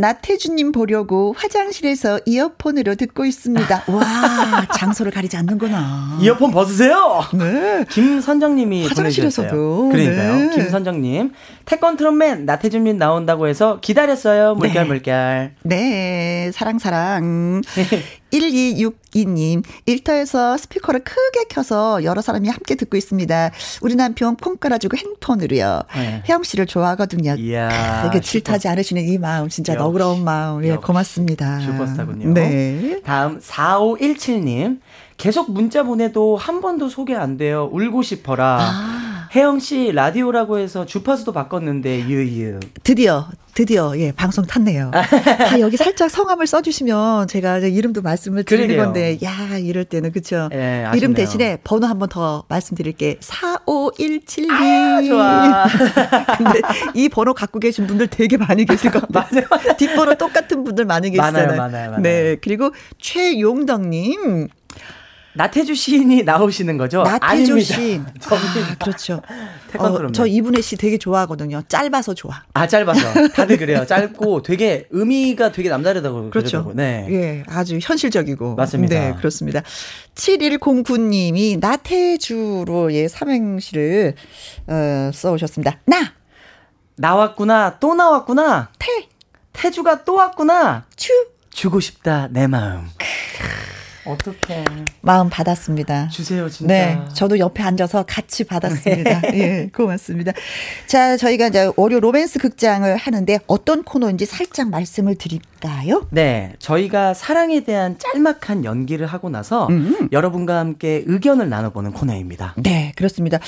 나태주님 보려고 화장실에서 이어폰으로 듣고 있습니다. 와, 장소를 가리지 않는구나. 이어폰 벗으세요. 네. 김선정님이 화장실에서도. 그러니까요. 네. 김선정님. 태권 트롯맨 나태주님 나온다고 해서 기다렸어요. 물결 네. 물결. 네, 사랑 사랑. 1262님, 일터에서 스피커를 크게 켜서 여러 사람이 함께 듣고 있습니다. 우리 남편 폰 깔아주고 핸폰으로요. 네. 혜영 씨를 좋아하거든요. 이야. 이게 질타지 않으시는 이 마음, 진짜 너 그러운 마음. 예, 고맙습니다. 슈퍼스타군요. 네. 다음 4517님. 계속 문자 보내도 한 번도 소개 안 돼요. 울고 싶어라. 아. 혜영 씨 라디오라고 해서 주파수도 바꿨는데 유유. 드디어 드디어 예 방송 탔네요. 아, 여기 살짝 성함을 써주시면 제가 이름도 말씀을 드리는 그러게요. 건데 야 이럴 때는 그쵸. 예, 이름 대신에 번호 한 번 더 말씀드릴게 4517님. 아, 좋아. 근데 이 번호 갖고 계신 분들 되게 많이 계실 것 같아요. 맞아요. 뒷번호 똑같은 분들 많이 계시잖아요. 많아요, 많아요, 많아요. 네 그리고 최용덕님. 나태주 시인이 나오시는 거죠? 나태주 시인. 아, 그렇죠. 어, 저 이분의 시 되게 좋아하거든요. 짧아서 좋아. 아, 짧아서. 다들 그래요. 짧고 되게 의미가 되게 남다르다고 그렇죠. 그러더라고요. 네. 예, 아주 현실적이고. 맞습니다. 네, 그렇습니다. 7109님이 나태주로 예, 삼행시를 어, 써 오셨습니다. 나 나왔구나. 또 나왔구나. 태 태주가 또 왔구나. 주 주고 싶다 내 마음. 어떡해. 마음 받았습니다. 주세요, 진짜. 네, 저도 옆에 앉아서 같이 받았습니다. 예, 고맙습니다. 자, 저희가 이제 월요 로맨스 극장을 하는데 어떤 코너인지 살짝 말씀을 드릴까요? 네, 저희가 사랑에 대한 짤막한 연기를 하고 나서 음. 여러분과 함께 의견을 나눠보는 코너입니다. 네, 그렇습니다.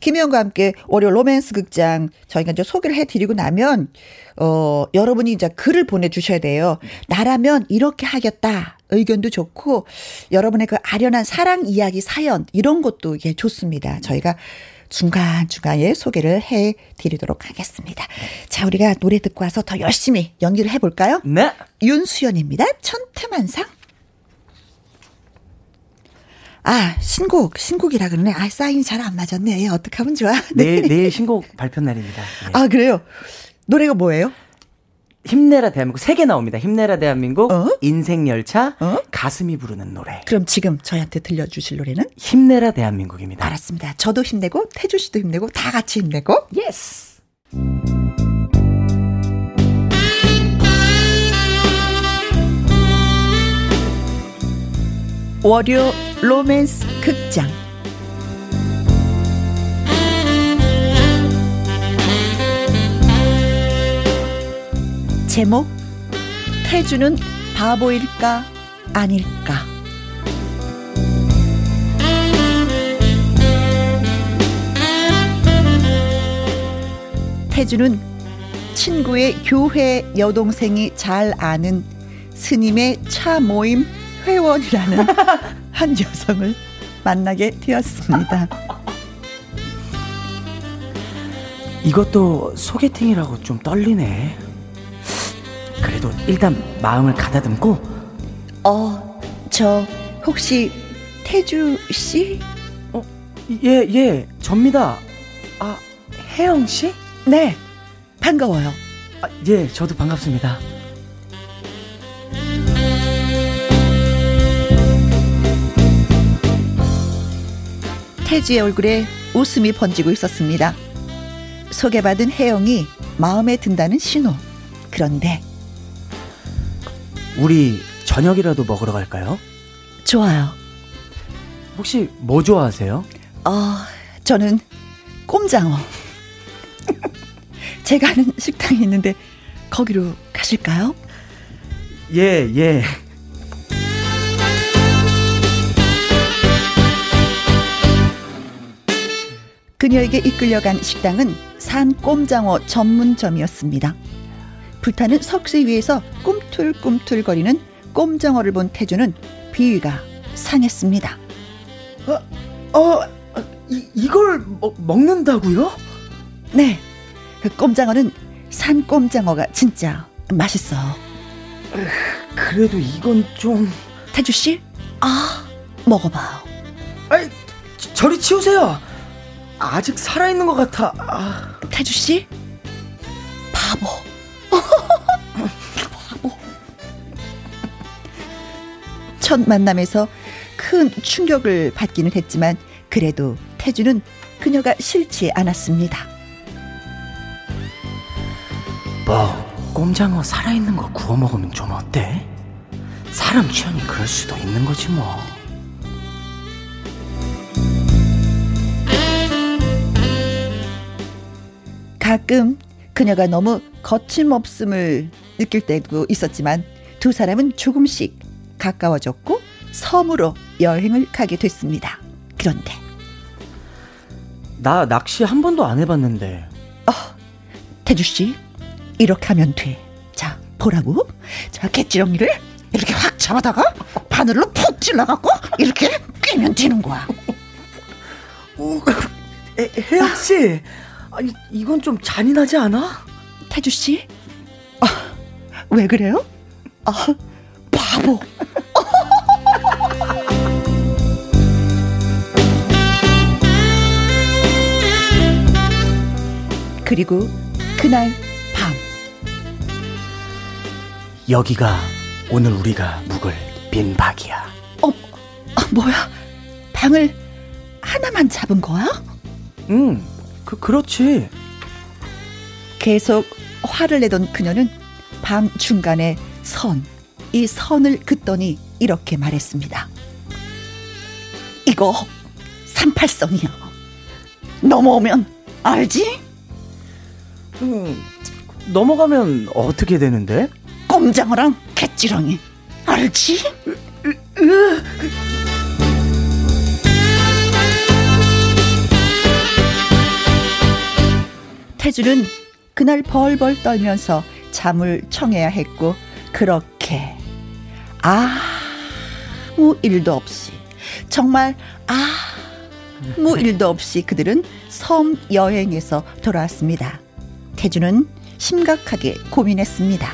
김혜영과 함께 월요 로맨스 극장 저희가 이제 소개를 해드리고 나면 어 여러분이 이제 글을 보내주셔야 돼요. 나라면 이렇게 하겠다. 의견도 좋고 여러분의 그 아련한 사랑 이야기 사연 이런 것도 예 좋습니다. 저희가 중간 중간에 소개를 해 드리도록 하겠습니다. 자, 우리가 노래 듣고 와서 더 열심히 연기를 해 볼까요? 네. 윤수연입니다. 천태만상. 아, 신곡, 신곡이라 그러네. 아, 사인이 잘 안 맞았네. 어떡하면 좋아. 네. 내일, 내일 신곡 발표 날입니다. 네. 아, 그래요? 노래가 뭐예요? 힘내라 대한민국 세 개 나옵니다. 힘내라 대한민국, 어? 인생 열차, 어? 가슴이 부르는 노래. 그럼 지금 저희한테 들려주실 노래는? 힘내라 대한민국입니다. 알았습니다. 저도 힘내고, 태주 씨도 힘내고, 다 같이 힘내고. Yes. 월요 로맨스 극장. 제목 태주는 바보일까 아닐까 태주는 친구의 교회 여동생이 잘 아는 스님의 차 모임 회원이라는 한 여성을 만나게 되었습니다. 이것도 소개팅이라고 좀 떨리네. 그래도 일단 마음을 가다듬고 어, 저 혹시 태주 씨? 예, 예, 접니다. 아, 혜영 씨? 네, 반가워요. 아, 예, 저도 반갑습니다. 태주의 얼굴에 웃음이 번지고 있었습니다. 소개받은 혜영이 마음에 든다는 신호. 그런데 우리 저녁이라도 먹으러 갈까요? 좋아요. 혹시 뭐 좋아하세요? 어, 저는 꼼장어. 제가 아는 식당이 있는데 거기로 가실까요? 예, 예. 그녀에게 이끌려간 식당은 산 꼼장어 전문점이었습니다. 불타는 석쇠 위에서 꿈틀꿈틀거리는 꼼장어를 본 태주는 비위가 상했습니다. 어, 이, 이걸 먹, 먹는다고요? 네, 그 꼼장어는 산 꼼장어가 진짜 맛있어요. 그래도 이건 좀... 태주 씨, 아 먹어봐요. 아이, 저- 저리 치우세요. 아직 살아 있는 것 같아. 아. 태주 씨, 바보. 바보. 첫 만남에서 큰 충격을 받기는 했지만 그래도 태주는 그녀가 싫지 않았습니다. 뭐, 꼼장어 살아있는 거 구워 먹으면 좀 어때? 사람 취향이 그럴 수도 있는 거지 뭐. 가끔 그녀가 너무 거침없음을 느낄 때도 있었지만 두 사람은 조금씩 가까워졌고 섬으로 여행을 가게 됐습니다. 그런데 나 낚시 한 번도 안 해봤는데. 태주 씨 이렇게 하면 돼. 자 보라고. 자 갯지렁이를 이렇게 확 잡아다가 바늘로 푹 찔러갖고 이렇게 끼면 되는 거야. 오, 에, 혜영 씨, 아니 이건 좀 잔인하지 않아? 태주 씨, 아, 왜 그래요? 아 바보. 그리고 그날 밤 여기가 오늘 우리가 묵을 빈박이야. 어, 아, 뭐야? 방을 하나만 잡은 거야? 응, 그 그렇지. 계속 화를 내던 그녀는 방 중간에 선, 이 선을 긋더니 이렇게 말했습니다. 이거 38선이야. 넘어오면 알지? 음, 넘어가면 어떻게 되는데? 꼼장어랑 개찌렁이. 알지? 태주는 그날 벌벌 떨면서 잠을 청해야 했고 그렇게 아무 일도 없이 정말 아무 일도 없이 그들은 섬 여행에서 돌아왔습니다. 태주는 심각하게 고민했습니다.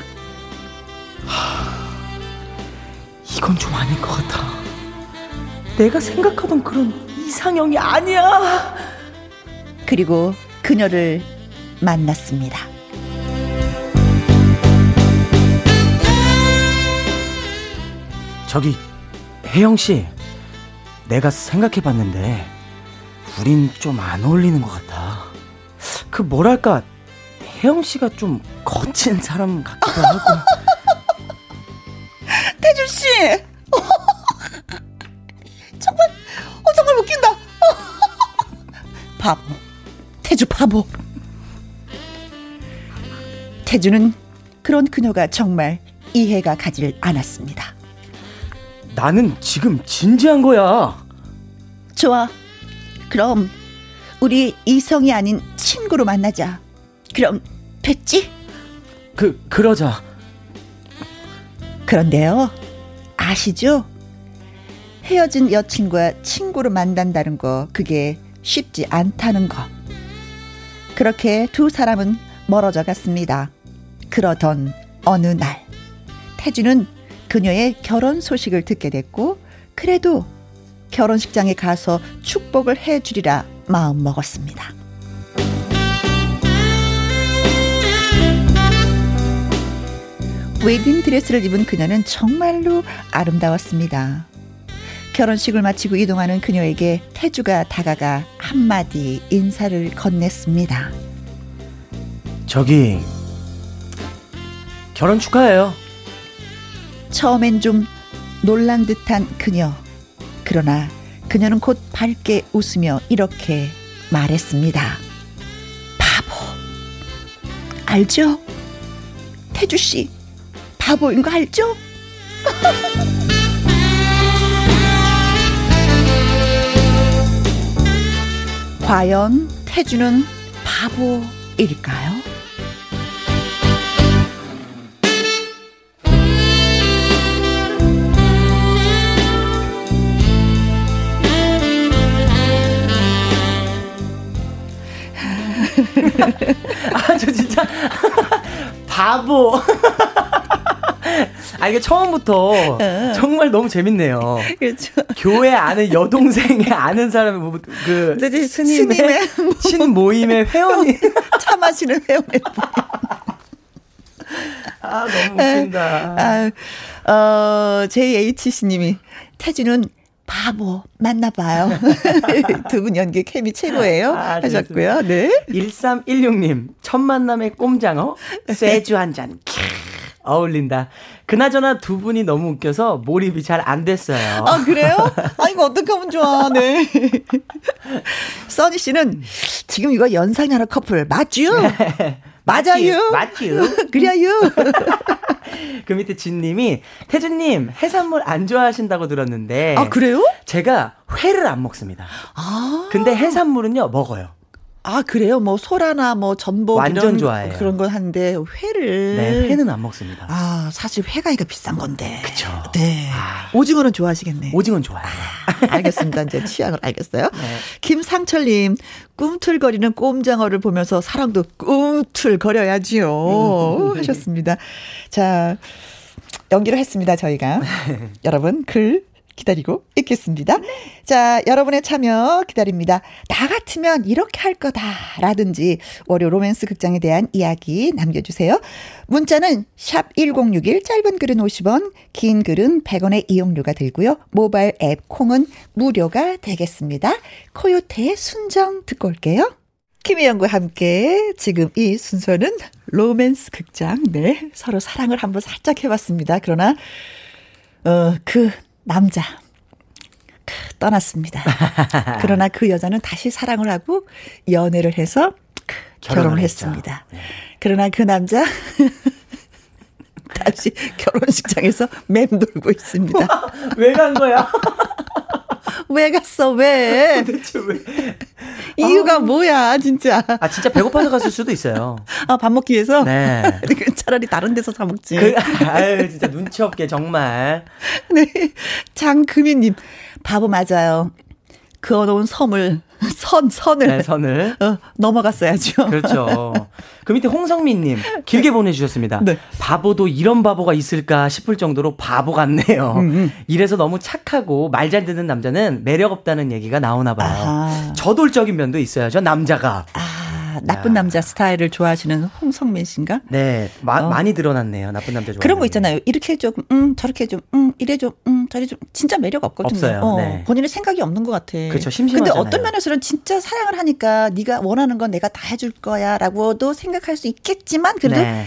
이건 좀 아닌 것 같아. 내가 생각하던 그런 이상형이 아니야. 그리고 그녀를 만났습니다. 저기 혜영 씨, 내가 생각해 봤는데 우린 좀 안 어울리는 것 같아. 그 뭐랄까 혜영 씨가 좀 거친 사람 같기도 하고. 태준 씨, 정말, 어, 정말 웃긴다. 바보, 태주 바보. 태주는 그런 그녀가 정말 이해가 가질 않았습니다. 나는 지금 진지한 거야. 좋아. 그럼 우리 이성이 아닌 친구로 만나자. 그럼 됐지? 그 그러자. 그런데요. 아시죠? 헤어진 여친과 친구로 만난다는 거 그게 쉽지 않다는 거. 그렇게 두 사람은 멀어져 갔습니다. 그러던 어느 날 태주는 그녀의 결혼 소식을 듣게 됐고 그래도 결혼식장에 가서 축복을 해주리라 마음 먹었습니다. 웨딩 드레스를 입은 그녀는 정말로 아름다웠습니다. 결혼식을 마치고 이동하는 그녀에게 태주가 다가가 한마디 인사를 건넸습니다. 저기 결혼 축하해요. 처음엔 좀 놀란 듯한 그녀. 그러나 그녀는 곧 밝게 웃으며 이렇게 말했습니다. 바보. 알죠? 태주 씨, 바보인 거 알죠? 과연 태주는 바보일까요? 아, 저 진짜 바보. 아, 이게 처음부터 정말 너무 재밌네요. 그렇죠. 교회 아는 여동생의 아는 사람의 뭐, 그 네, 스님의, 스님의 친 모임의 회원이 차 마시는 회원의 아 너무 웃긴다. 아, 어, JHC님이 태주는 바보 맞나봐요. 두 분 연기 케미 최고예요. 아, 하셨고요. 네. 1316님, 첫 만남의 꼼장어, 쇠주 한 잔. 어울린다. 그나저나 두 분이 너무 웃겨서 몰입이 잘 안 됐어요. 아, 그래요? 아, 이거 어떡하면 좋아. 네. 써니 씨는 지금 이거 연상연하 커플 맞죠? 맞아요. 맞지요. 그래요. 그 밑에 진님이 태준님 해산물 안 좋아하신다고 들었는데 아, 그래요? 제가 회를 안 먹습니다. 아. 근데 해산물은요 먹어요. 아, 그래요? 뭐, 소라나 뭐, 전복. 완전 이런 좋아해요. 그런 건 하는데, 회를. 네, 회는 안 먹습니다. 아, 사실 회가 이거 비싼 건데. 그쵸. 네. 아. 오징어는 좋아하시겠네. 오징어는 좋아해요. 알겠습니다. 이제 취향을 알겠어요. 네. 김상철님, 꿈틀거리는 꼼장어를 보면서 사랑도 꿈틀거려야지요. 하셨습니다. 자, 연기를 했습니다, 저희가. 여러분, 글 기다리고 있겠습니다. 자, 여러분의 참여 기다립니다. 나 같으면 이렇게 할 거다. 라든지, 월요 로맨스 극장에 대한 이야기 남겨주세요. 문자는 샵 1061, 짧은 글은 50원, 긴 글은 100원의 이용료가 들고요. 모바일 앱 콩은 무료가 되겠습니다. 코요태의 순정 듣고 올게요. 김희영과 함께 지금 이 순서는 로맨스 극장, 네. 서로 사랑을 한번 살짝 해봤습니다. 그러나, 어, 그 남자, 떠났습니다. 그러나 그 여자는 다시 사랑을 하고 연애를 해서 결혼을 결혼을 했습니다. 했죠. 그러나 그 남자 다시 결혼식장에서 맴돌고 있습니다. 왜 간 거야? 왜 갔어? 왜? 대체 왜? 이유가 뭐야, 진짜. 아 진짜 배고파서 갔을 수도 있어요. 아, 밥 먹기 위해서? 네. 차라리 다른 데서 사 먹지. 그 아유 진짜 눈치 없게 정말. 네. 장금희님, 바보 맞아요. 그어놓은 섬을, 선, 선을. 네, 선을. 어, 넘어갔어야죠. 그렇죠. 그 밑에 홍성민님 길게 보내주셨습니다. 네. 바보도 이런 바보가 있을까 싶을 정도로 바보 같네요. 음, 이래서 너무 착하고 말 잘 듣는 남자는 매력 없다는 얘기가 나오나 봐요. 아하. 저돌적인 면도 있어야죠 남자가. 아, 나쁜 남자 스타일을 좋아하시는 홍성민 씨인가? 네, 마- 어. 많이 드러났네요. 나쁜 남자 좋아. 그런 거 있잖아요. 이렇게 좀, 음, 저렇게 좀, 음, 이래 좀, 음, 저래 좀, 진짜 매력 없거든요. 없어요. 어, 네. 본인의 생각이 없는 것 같아. 그렇죠. 근데 심심하잖아요. 어떤 면에서는 진짜 사랑을 하니까 네가 원하는 건 내가 다 해줄 거야라고도 생각할 수 있겠지만 그래도 네,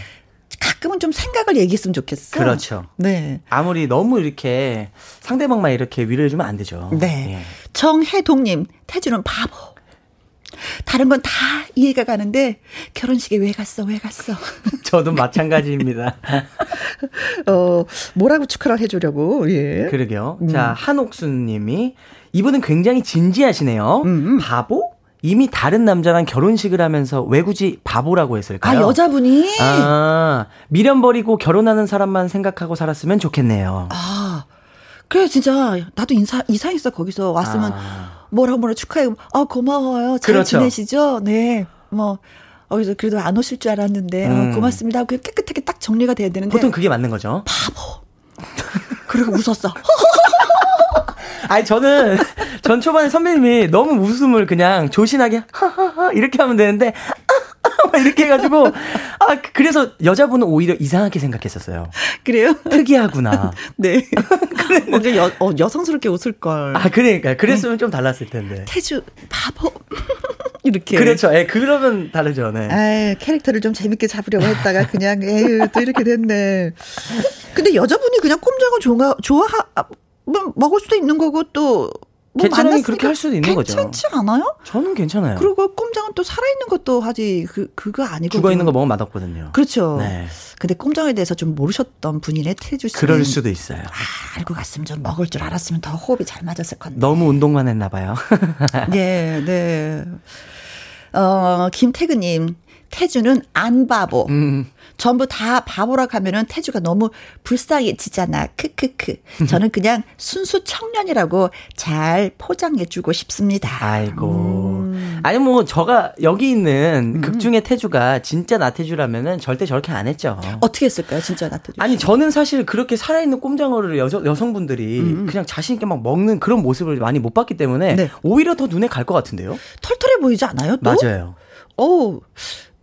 가끔은 좀 생각을 얘기했으면 좋겠어. 그렇죠. 네. 아무리 너무 이렇게 상대방만 이렇게 위로해주면 안 되죠. 네. 예. 정혜동님, 태주는 바보. 다른 건 다 이해가 가는데 결혼식에 왜 갔어? 왜 갔어? 저도 마찬가지입니다. 어, 뭐라고 축하를 해 주려고? 예. 그러게요. 자, 한옥수 님이 이분은 굉장히 진지하시네요. 음. 바보? 이미 다른 남자랑 결혼식을 하면서 왜 굳이 바보라고 아 했을까요? 여자분이. 아, 미련 버리고 결혼하는 사람만 생각하고 살았으면 좋겠네요. 아, 그래 진짜 나도 인사 이사했어 거기서 왔으면 아. 뭐라고 뭐라 축하해. 아 고마워요. 잘 그렇죠. 지내시죠? 네. 뭐 어디서 그래도 안 오실 줄 알았는데 음. 어, 고맙습니다. 하고 깨끗하게 딱 정리가 돼야 되는데 보통 그게 맞는 거죠. 그리고 웃었어. 아니, 저는, 전 초반에 선배님이 너무 웃음을 그냥 조신하게, 하하하, 이렇게 하면 되는데, 막 이렇게 해가지고, 아, 그래서 여자분은 오히려 이상하게 생각했었어요. 그래요? 특이하구나. 네. 뭔가 여, 어, 여성스럽게 웃을 걸. 아, 그러니까. 그랬으면 좀 달랐을 텐데. 태주 바보 이렇게. 그렇죠. 예, 그러면 다르죠. 네. 아 캐릭터를 좀 재밌게 잡으려고 했다가 그냥 에휴 또 이렇게 됐네. 근데 여자분이 그냥 꼼장어 좋아 좋아 뭐 먹을 수도 있는 거고 또. 뭐 만났으니까 그렇게 할 수도 있는 거죠. 괜찮지 않아요? 저는 괜찮아요. 그리고 꼼장은 또 살아있는 것도 하지 그 그거 아니고 죽어 있는 거 먹으면 맛없거든요. 그렇죠. 네. 근데 꼼장에 대해서 좀 모르셨던 분이네 태주 씨. 그럴 수도 있어요. 아, 알고 갔으면 좀 먹을 줄 알았으면 더 호흡이 잘 맞았을 건데. 너무 운동만 했나 봐요. 네, 네. 어, 김태근님, 태주는 안 바보. 음. 전부 다 바보라 하면은 태주가 너무 불쌍해지잖아. 크크크. 저는 그냥 순수 청년이라고 잘 포장해주고 싶습니다. 아이고. 음. 아니 뭐 저가 여기 있는 극 중에 태주가 진짜 나태주라면은 절대 저렇게 안 했죠. 어떻게 했을까요, 진짜 나태주? 씨? 아니 저는 사실 그렇게 살아있는 꼼장어를 여, 여성분들이 그냥 자신 있게 막 먹는 그런 모습을 많이 못 봤기 때문에 음. 네. 오히려 더 눈에 갈 것 같은데요. 털털해 보이지 않아요? 또? 맞아요. 어,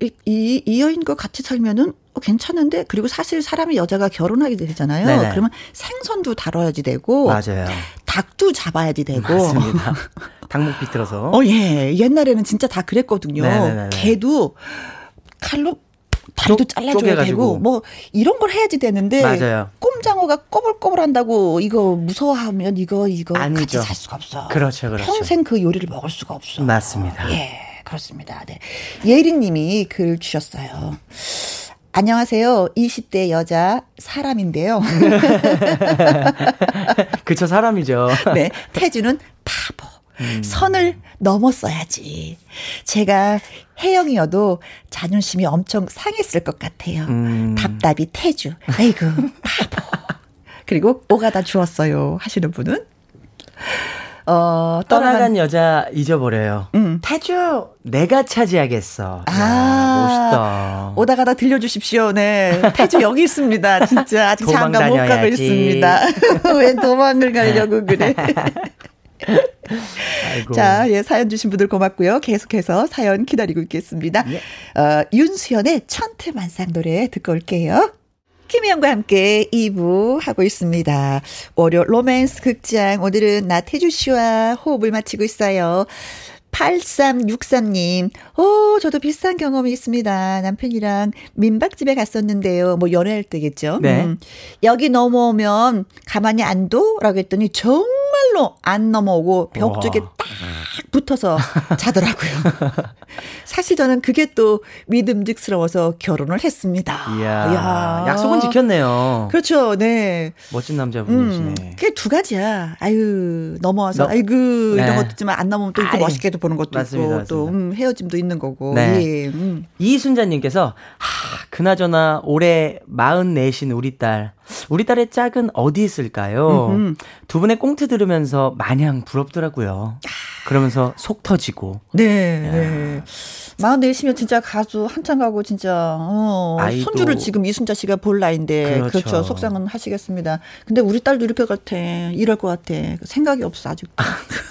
이, 이, 이 여인과 같이 살면은 어, 괜찮은데 그리고 사실 사람이 여자가 결혼하게 되잖아요. 네네. 그러면 생선도 다뤄야지 되고 맞아요. 닭도 잡아야지 되고 맞습니다. 닭목 비틀어서. 어, 예. 옛날에는 진짜 다 그랬거든요. 네네네네. 개도 칼로 다리도 쪼- 잘라줘야. 되고, 뭐, 이런 걸 해야지 되는데, 맞아요. 꼼장어가 꼬불꼬불 한다고, 이거 무서워하면 이거, 이거 같이 아니죠. 살 수가 없어. 그렇죠, 그렇죠. 평생 그 요리를 먹을 수가 없어. 맞습니다. 예, 그렇습니다. 네. 예린 님이 글 주셨어요. 안녕하세요. 20대 여자 사람인데요. 그쵸 사람이죠. 네, 태주는 바보. 음. 선을 넘었어야지. 제가 혜영이어도 자존심이 엄청 상했을 것 같아요. 음. 답답이 태주. 아이고, 바보. 그리고 오가다 주었어요. 하시는 분은? 어, 떠나간 떠나간, 여자 잊어버려요. 음. 태주 내가 차지하겠어. 아. 야, 멋있다. 오다 가다 들려주십시오. 네. 태주 여기 있습니다. 진짜 아직 장가 못 가고. 있습니다. 왜 도망을 가려고 그래. 아이고. 자, 예, 사연 주신 분들 고맙고요. 계속해서 사연 기다리고 있겠습니다. 어, 윤수연의 천태만상 노래 듣고 올게요. 김희영과 함께 2부 하고 있습니다. 월요 로맨스 극장. 오늘은 나태주 씨와 호흡을 마치고 있어요. 8363님, 오, 저도 비슷한 경험이 있습니다. 남편이랑 민박집에 갔었는데요. 뭐, 연애할 때겠죠. 네. 음. 여기 넘어오면 가만히 안 둬? 라고 했더니 정말 정말로 안 넘어오고 벽 쪽에 딱 붙어서 자더라고요. 사실 저는 그게 또 믿음직스러워서 결혼을 했습니다. 이야, 이야. 약속은 지켰네요. 그렇죠, 네. 멋진 남자분이시네. 음, 그게 두 가지야. 아유, 넘어와서, 너- 아이고, 네. 이런 것도 있지만 안 넘으면 또 이렇게 아이, 멋있게도 보는 것도 맞습니다, 있고, 또, 맞습니다. 음, 헤어짐도 있는 거고. 네. 예, 음. 이순자님께서 하, 그나저나 올해 44신 우리 딸 우리 딸의 짝은 어디 있을까요? 음흠. 두 분의 꽁트 들으면서 마냥 부럽더라고요. 그러면서 속 터지고 네, 네. 마흔 네시면 진짜 가수 한창 가고 진짜 어, 아이도. 손주를 지금 이순자 씨가 볼 나이인데 그렇죠. 그렇죠. 속상은 하시겠습니다. 근데 우리 딸도 것 같아. 이럴 것 같아. 생각이 없어 아직.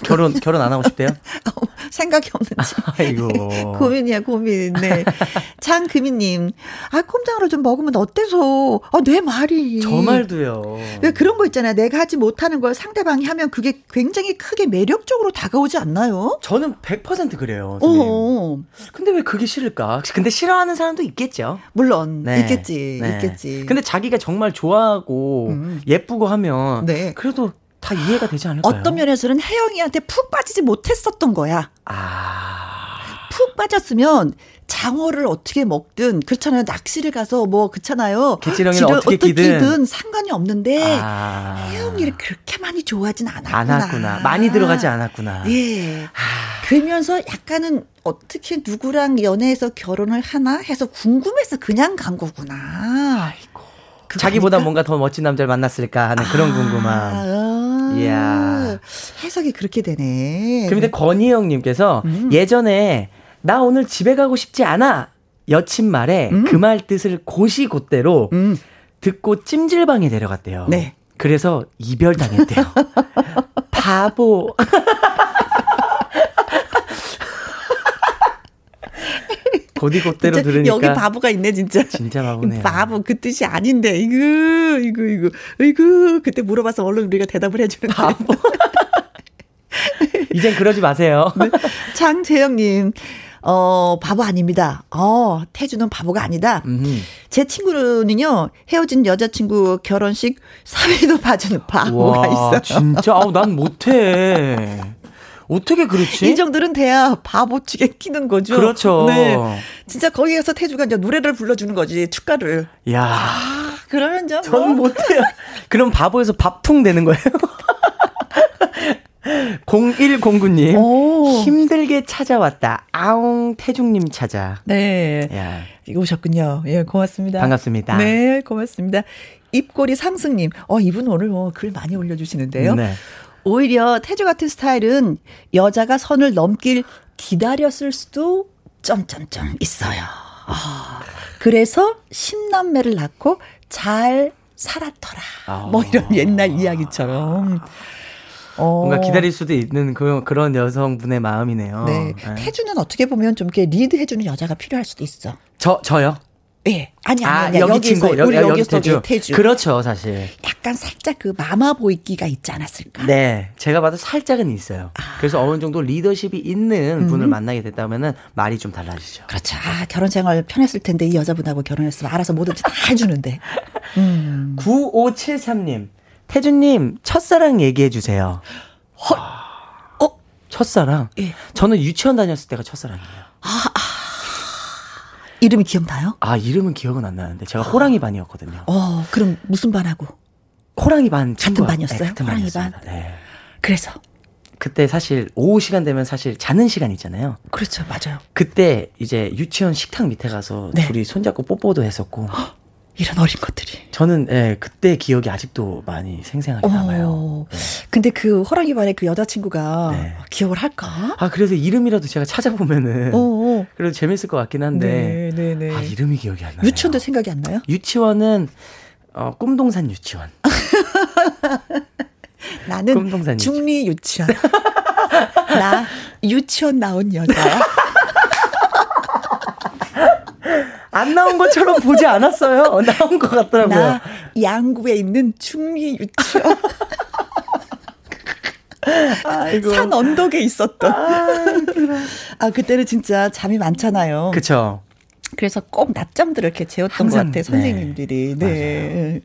결혼 결혼 안 하고 싶대요? 생각이 없는지. 아이고. 고민이야 고민. 네. 장금희님, 아 꼼장어를 좀 먹으면 어때서? 아 내 말이. 저 말도요. 왜 그런 거 있잖아요. 내가 하지 못하는 걸 상대방이 하면 그게 굉장히 크게 매력적으로 다가오지 않나요? 저는 100% 그래요. 어, 근데 왜 그게 싫을까? 근데 싫어하는 사람도 있겠죠. 물론 네. 있겠지, 네. 있겠지. 근데 자기가 정말 좋아하고 음. 예쁘고 하면 네. 그래도 다 이해가 되지 않을까요? 어떤 면에서는 혜영이한테 푹 빠지지 못했었던 거야. 아. 푹 빠졌으면 장어를 어떻게 먹든 그렇잖아요. 낚시를 가서 뭐 그렇잖아요. 개치렁이를 지를 어떻게 끼든. 상관이 없는데 아. 혜영이를 그렇게 많이 좋아하진 않았구나. 않았구나. 많이 들어가지 않았구나. 예. 아. 그러면서 약간은 어떻게 누구랑 연애해서 결혼을 하나 해서 궁금해서 그냥 간 거구나. 그거 자기보다 아닐까? 뭔가 더 멋진 남자를 만났을까 하는 그런 궁금함. 아, 이야. 해석이 그렇게 되네. 그런데 권희영님께서 음. 예전에 나 오늘 집에 가고 싶지 않아 여친 말에 그말 뜻을 고시곧대로 음. 듣고 찜질방에 데려갔대요. 네. 그래서 이별 당했대요. 바보. 고디곧대로 진짜 들으니까 여기 바보가 있네 진짜. 진짜 바보네요. 바보 그 뜻이 아닌데 이거 이거 이거 이거 그때 물어봐서 얼른 우리가 대답을 해주는데. 바보. 이젠 그러지 마세요. 네. 장재영님. 어, 바보 아닙니다. 어, 태주는 바보가 아니다. 음. 제 친구는요, 헤어진 여자친구 결혼식 사회도 봐주는 바보가 와, 있어요. 진짜 아우 난 못해. 어떻게 그렇지? 이 정도는 돼야 바보 쪽에 끼는 거죠. 그렇죠. 네. 진짜 거기 가서 태주가 이제 노래를 불러주는 거지, 축가를. 야, 아, 그러면 좀. 전 못해요. 그럼 바보에서 밥통 되는 거예요. 0109님. 오. 힘들게 찾아왔다. 아웅 태중님 찾아. 네. 야, 오셨군요. 예, 고맙습니다. 반갑습니다. 네, 고맙습니다. 입꼬리 상승님. 어, 이분 오늘 뭐 글 많이 올려주시는데요. 네. 오히려 태주 같은 스타일은 여자가 선을 넘길 기다렸을 수도 점점점 있어요. 아, 그래서 십남매를 낳고 잘 살았더라. 아. 뭐 이런 옛날 이야기처럼. 어, 뭔가 기다릴 수도 있는 그, 그런 여성분의 마음이네요. 네. 태주는 어떻게 보면 좀 이렇게 리드 해주는 여자가 필요할 수도 있어. 저, 저요? 예. 아니, 아니, 아, 아니. 여기 친구, 여기, 우리 여기 여기 태주. 태주. 그렇죠, 사실. 약간 살짝 그 마마 보이기가 있지 않았을까? 네, 제가 봐도 살짝은 있어요. 아. 그래서 어느 정도 리더십이 있는 음. 분을 만나게 됐다면은 말이 좀 달라지죠. 그렇죠. 아, 결혼 생활 편했을 텐데 이 여자분하고 결혼했으면 알아서 뭐든지 다 해주는데. 음. 9573님, 태준님, 첫사랑 얘기해 주세요. 어? 첫사랑? 예. 저는 유치원 다녔을 때가 첫사랑이에요. 이름이 기억나요? 아, 이름은 기억은 안 나는데, 제가 호랑이 반이었거든요. 어, 그럼 무슨 반하고? 호랑이 반 친구가- 반이었어요? 네, 같은 호랑이 반이었습니다. 네. 그래서. 그때 사실 오후 시간 되면 사실 자는 시간 있잖아요. 그렇죠. 맞아요. 그때 이제 유치원 식탁 밑에 가서 네. 둘이 손잡고 뽀뽀도 했었고 이런 어린 것들이. 저는 예, 그때 기억이 아직도 많이 생생하게 남아요. 어. 근데 그 호랑이 반의 그 여자친구가 네. 기억을 할까? 아 그래서 이름이라도 제가 찾아보면은 어, 어. 그래도 재밌을 것 같긴 한데 네, 네, 네. 아 이름이 기억이 안 나요. 유치원도 생각이 안 나요? 유치원은 어, 꿈동산 유치원. 나는 꿈동산. 중리 유치원. 나 유치원 나온 여자야. 안 나온 것처럼 보지 않았어요. 나온 것 같더라고요. 나 양구에 있는 중리 유치원. 아이고. 산 언덕에 있었던. 아, 그때는 진짜 잠이 많잖아요. 그쵸. 그래서 꼭 낮잠들을 이렇게 재웠던 것 같아요, 선생님들이. 네. 네.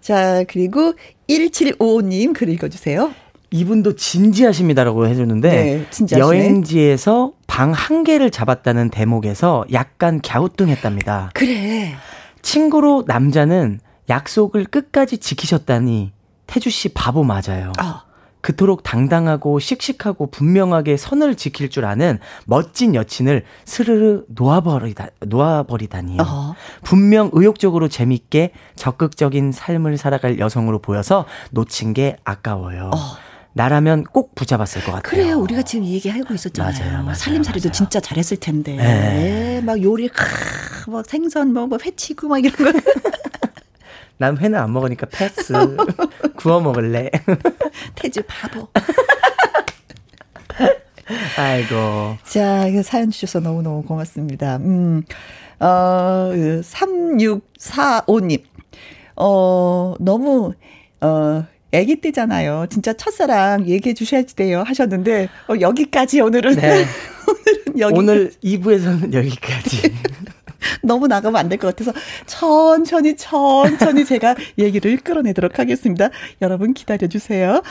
자, 그리고 1755님 글 읽어주세요. 이분도 진지하십니다라고 해줬는데 네. 여행지에서 방 한 개를 잡았다는 대목에서 약간 갸우뚱했답니다. 그래. 친구로 남자는 약속을 끝까지 지키셨다니 태주 씨 바보 맞아요. 어. 그토록 당당하고 씩씩하고 분명하게 선을 지킬 줄 아는 멋진 여친을 스르르 놓아버리다, 놓아버리다니요. 어. 분명 의욕적으로 재밌게 적극적인 삶을 살아갈 여성으로 보여서 놓친 게 아까워요. 어. 나라면 꼭 붙잡았을 것 같아요. 그래요. 우리가 지금 이 얘기하고 있었잖아요. 맞아요, 맞아요, 살림살이도 맞아요. 진짜 잘했을 텐데. 네. 막 요리, 크, 막 생선, 뭐, 뭐, 회치고 막 이런 거. 난 회는 안 먹으니까 패스. 구워 먹을래. 태주 바보. 아이고. 자, 이거 사연 주셔서 너무너무 고맙습니다. 음, 어, 3645님. 어, 너무, 어, 애기 때잖아요. 진짜 첫사랑 얘기해 주셔야지 돼요. 하셨는데, 어, 여기까지 오늘은. 네. 오늘은 여기. 오늘 2부에서는 여기까지. 너무 나가면 안 될 것 같아서 천천히 천천히 제가 얘기를 끌어내도록 하겠습니다. 여러분 기다려 주세요.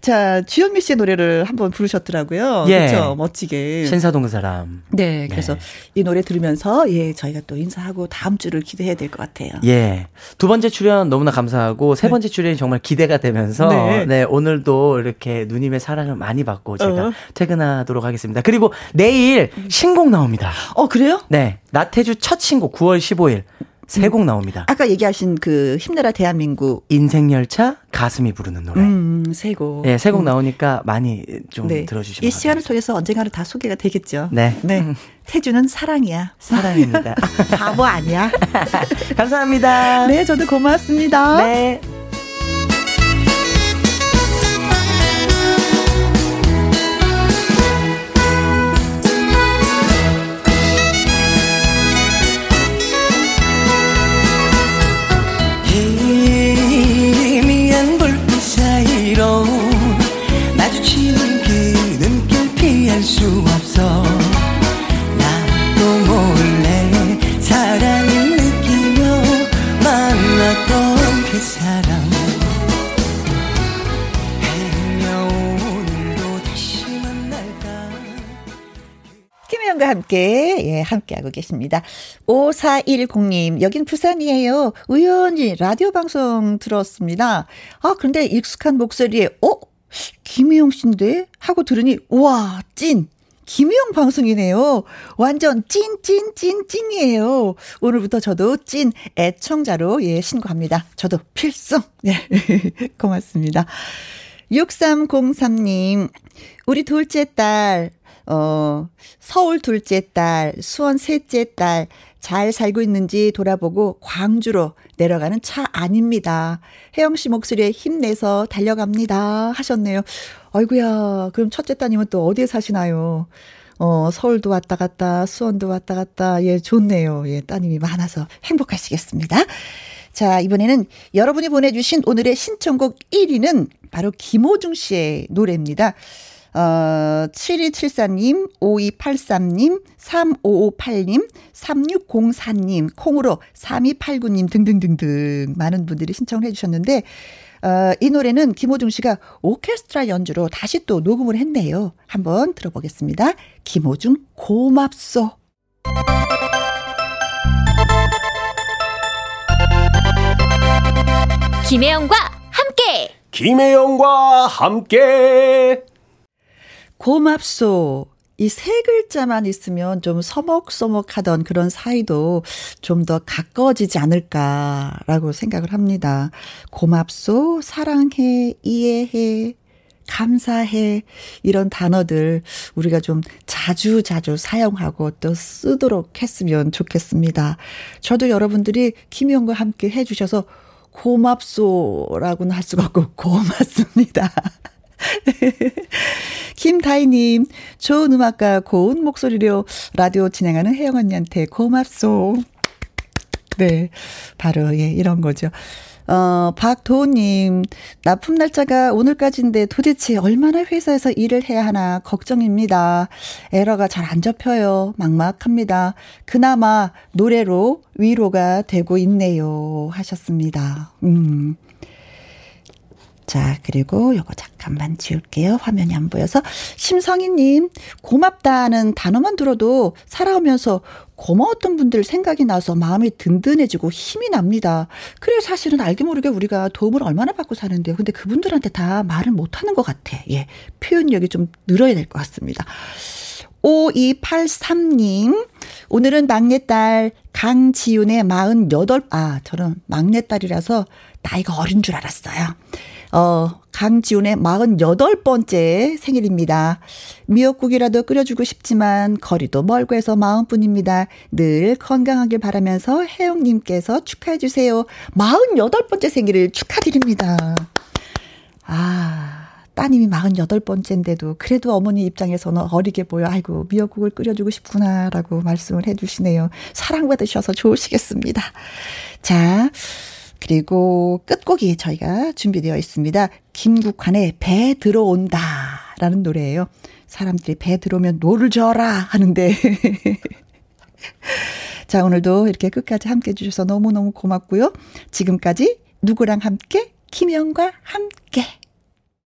자, 주현미 씨의 노래를 한번 부르셨더라고요. 예. 그렇죠. 멋지게. 신사동 그 사람. 네, 그래서 네. 이 노래 들으면서 예, 저희가 또 인사하고 다음 주를 기대해야 될 것 같아요. 예. 두 번째 출연 너무나 감사하고 세 번째 출연이 정말 기대가 되면서 네. 네. 오늘도 이렇게 누님의 사랑을 많이 받고 제가 어. 퇴근하도록 하겠습니다. 그리고 내일 신곡 나옵니다. 어, 그래요? 네. 나태주 첫 신곡 9월 15일 새곡 나옵니다. 아까 얘기하신 그 힘내라 대한민국 인생 열차 가슴이 부르는 노래. 음, 세고. 예, 새곡 나오니까 많이 좀 네. 들어 주시면 이 시간을. 통해서 언젠가는 다 소개가 되겠죠. 네. 네. 태주는 사랑이야. 사랑입니다. 바보 아니야. 감사합니다. 네, 저도 고맙습니다. 네. 함께, 예, 함께하고 계십니다. 5410님, 여긴 부산이에요. 우연히 라디오 방송 들었습니다. 아, 그런데 익숙한 목소리에, 어? 김혜영 씨인데? 하고 들으니, 와, 찐! 김혜영 방송이네요. 완전 찐, 찐, 찐, 찐이에요. 오늘부터 저도 찐 애청자로, 예, 신고합니다. 저도 필승! 예, 고맙습니다. 6303님, 우리 둘째 딸, 어, 서울 둘째 딸, 수원 셋째 딸, 잘 살고 있는지 돌아보고 광주로 내려가는 차 아닙니다. 혜영 씨 목소리에 힘내서 달려갑니다. 하셨네요. 아이구야, 그럼 첫째 따님은 또 어디에 사시나요? 어, 서울도 왔다 갔다, 수원도 왔다 갔다. 예, 좋네요. 예, 따님이 많아서 행복하시겠습니다. 자, 이번에는 여러분이 보내주신 오늘의 신청곡 1위는 바로 김호중 씨의 노래입니다. 어, 7274님, 5283님, 3558님, 3604님, 콩으로 3289님 등등등등 많은 분들이 신청을 해주셨는데, 어, 이 노래는 김호중 씨가 오케스트라 연주로 다시 또 녹음을 했네요. 한번 들어보겠습니다. 김호중 고맙소. 김혜영과 함께. 김혜영과 함께 고맙소. 이 세 글자만 있으면 좀 서먹서먹하던 그런 사이도 좀 더 가까워지지 않을까라고 생각을 합니다. 고맙소, 사랑해, 이해해, 감사해. 이런 단어들 우리가 좀 자주 자주 사용하고 또 쓰도록 했으면 좋겠습니다. 저도 여러분들이 김희영과 함께 해주셔서 고맙소라고는 할 수가 없고 고맙습니다. 김다희님, 좋은 음악과 고운 목소리로 라디오 진행하는 혜영 언니한테 고맙소. 네, 바로, 예, 이런 거죠. 어, 박도우님, 납품 날짜가 오늘까지인데 도대체 얼마나 회사에서 일을 해야 하나 걱정입니다. 에러가 잘 안 접혀요. 막막합니다. 그나마 노래로 위로가 되고 있네요. 하셨습니다. 음. 자, 그리고 요거 잠깐만 지울게요. 화면이 안 보여서. 심성희님, 고맙다는 단어만 들어도 살아오면서 고마웠던 분들 생각이 나서 마음이 든든해지고 힘이 납니다. 그래서 사실은 알게 모르게 우리가 도움을 얼마나 받고 사는데요. 근데 그분들한테 다 말을 못 하는 것 같아. 예. 표현력이 좀 늘어야 될 것 같습니다. 5283님, 오늘은 막내딸 강지윤의 48, 아, 저는 막내딸이라서 나이가 어린 줄 알았어요. 어, 강지훈의 48번째 생일입니다. 미역국이라도 끓여주고 싶지만 거리도 멀고 해서 마음뿐입니다. 늘 건강하길 바라면서 혜영님께서 축하해주세요. 48번째 생일을 축하드립니다. 아, 따님이 48번째인데도 그래도 어머니 입장에서는 어리게 보여. 아이고, 미역국을 끓여주고 싶구나라고 말씀을 해주시네요. 사랑받으셔서 좋으시겠습니다. 자, 그리고 끝곡이 저희가 준비되어 있습니다. 김국환의 배 들어온다 라는 노래예요. 사람들이 배 들어오면 노를 저어라 하는데. 자, 오늘도 이렇게 끝까지 함께 해주셔서 너무너무 고맙고요. 지금까지 누구랑 함께? 김영과 함께.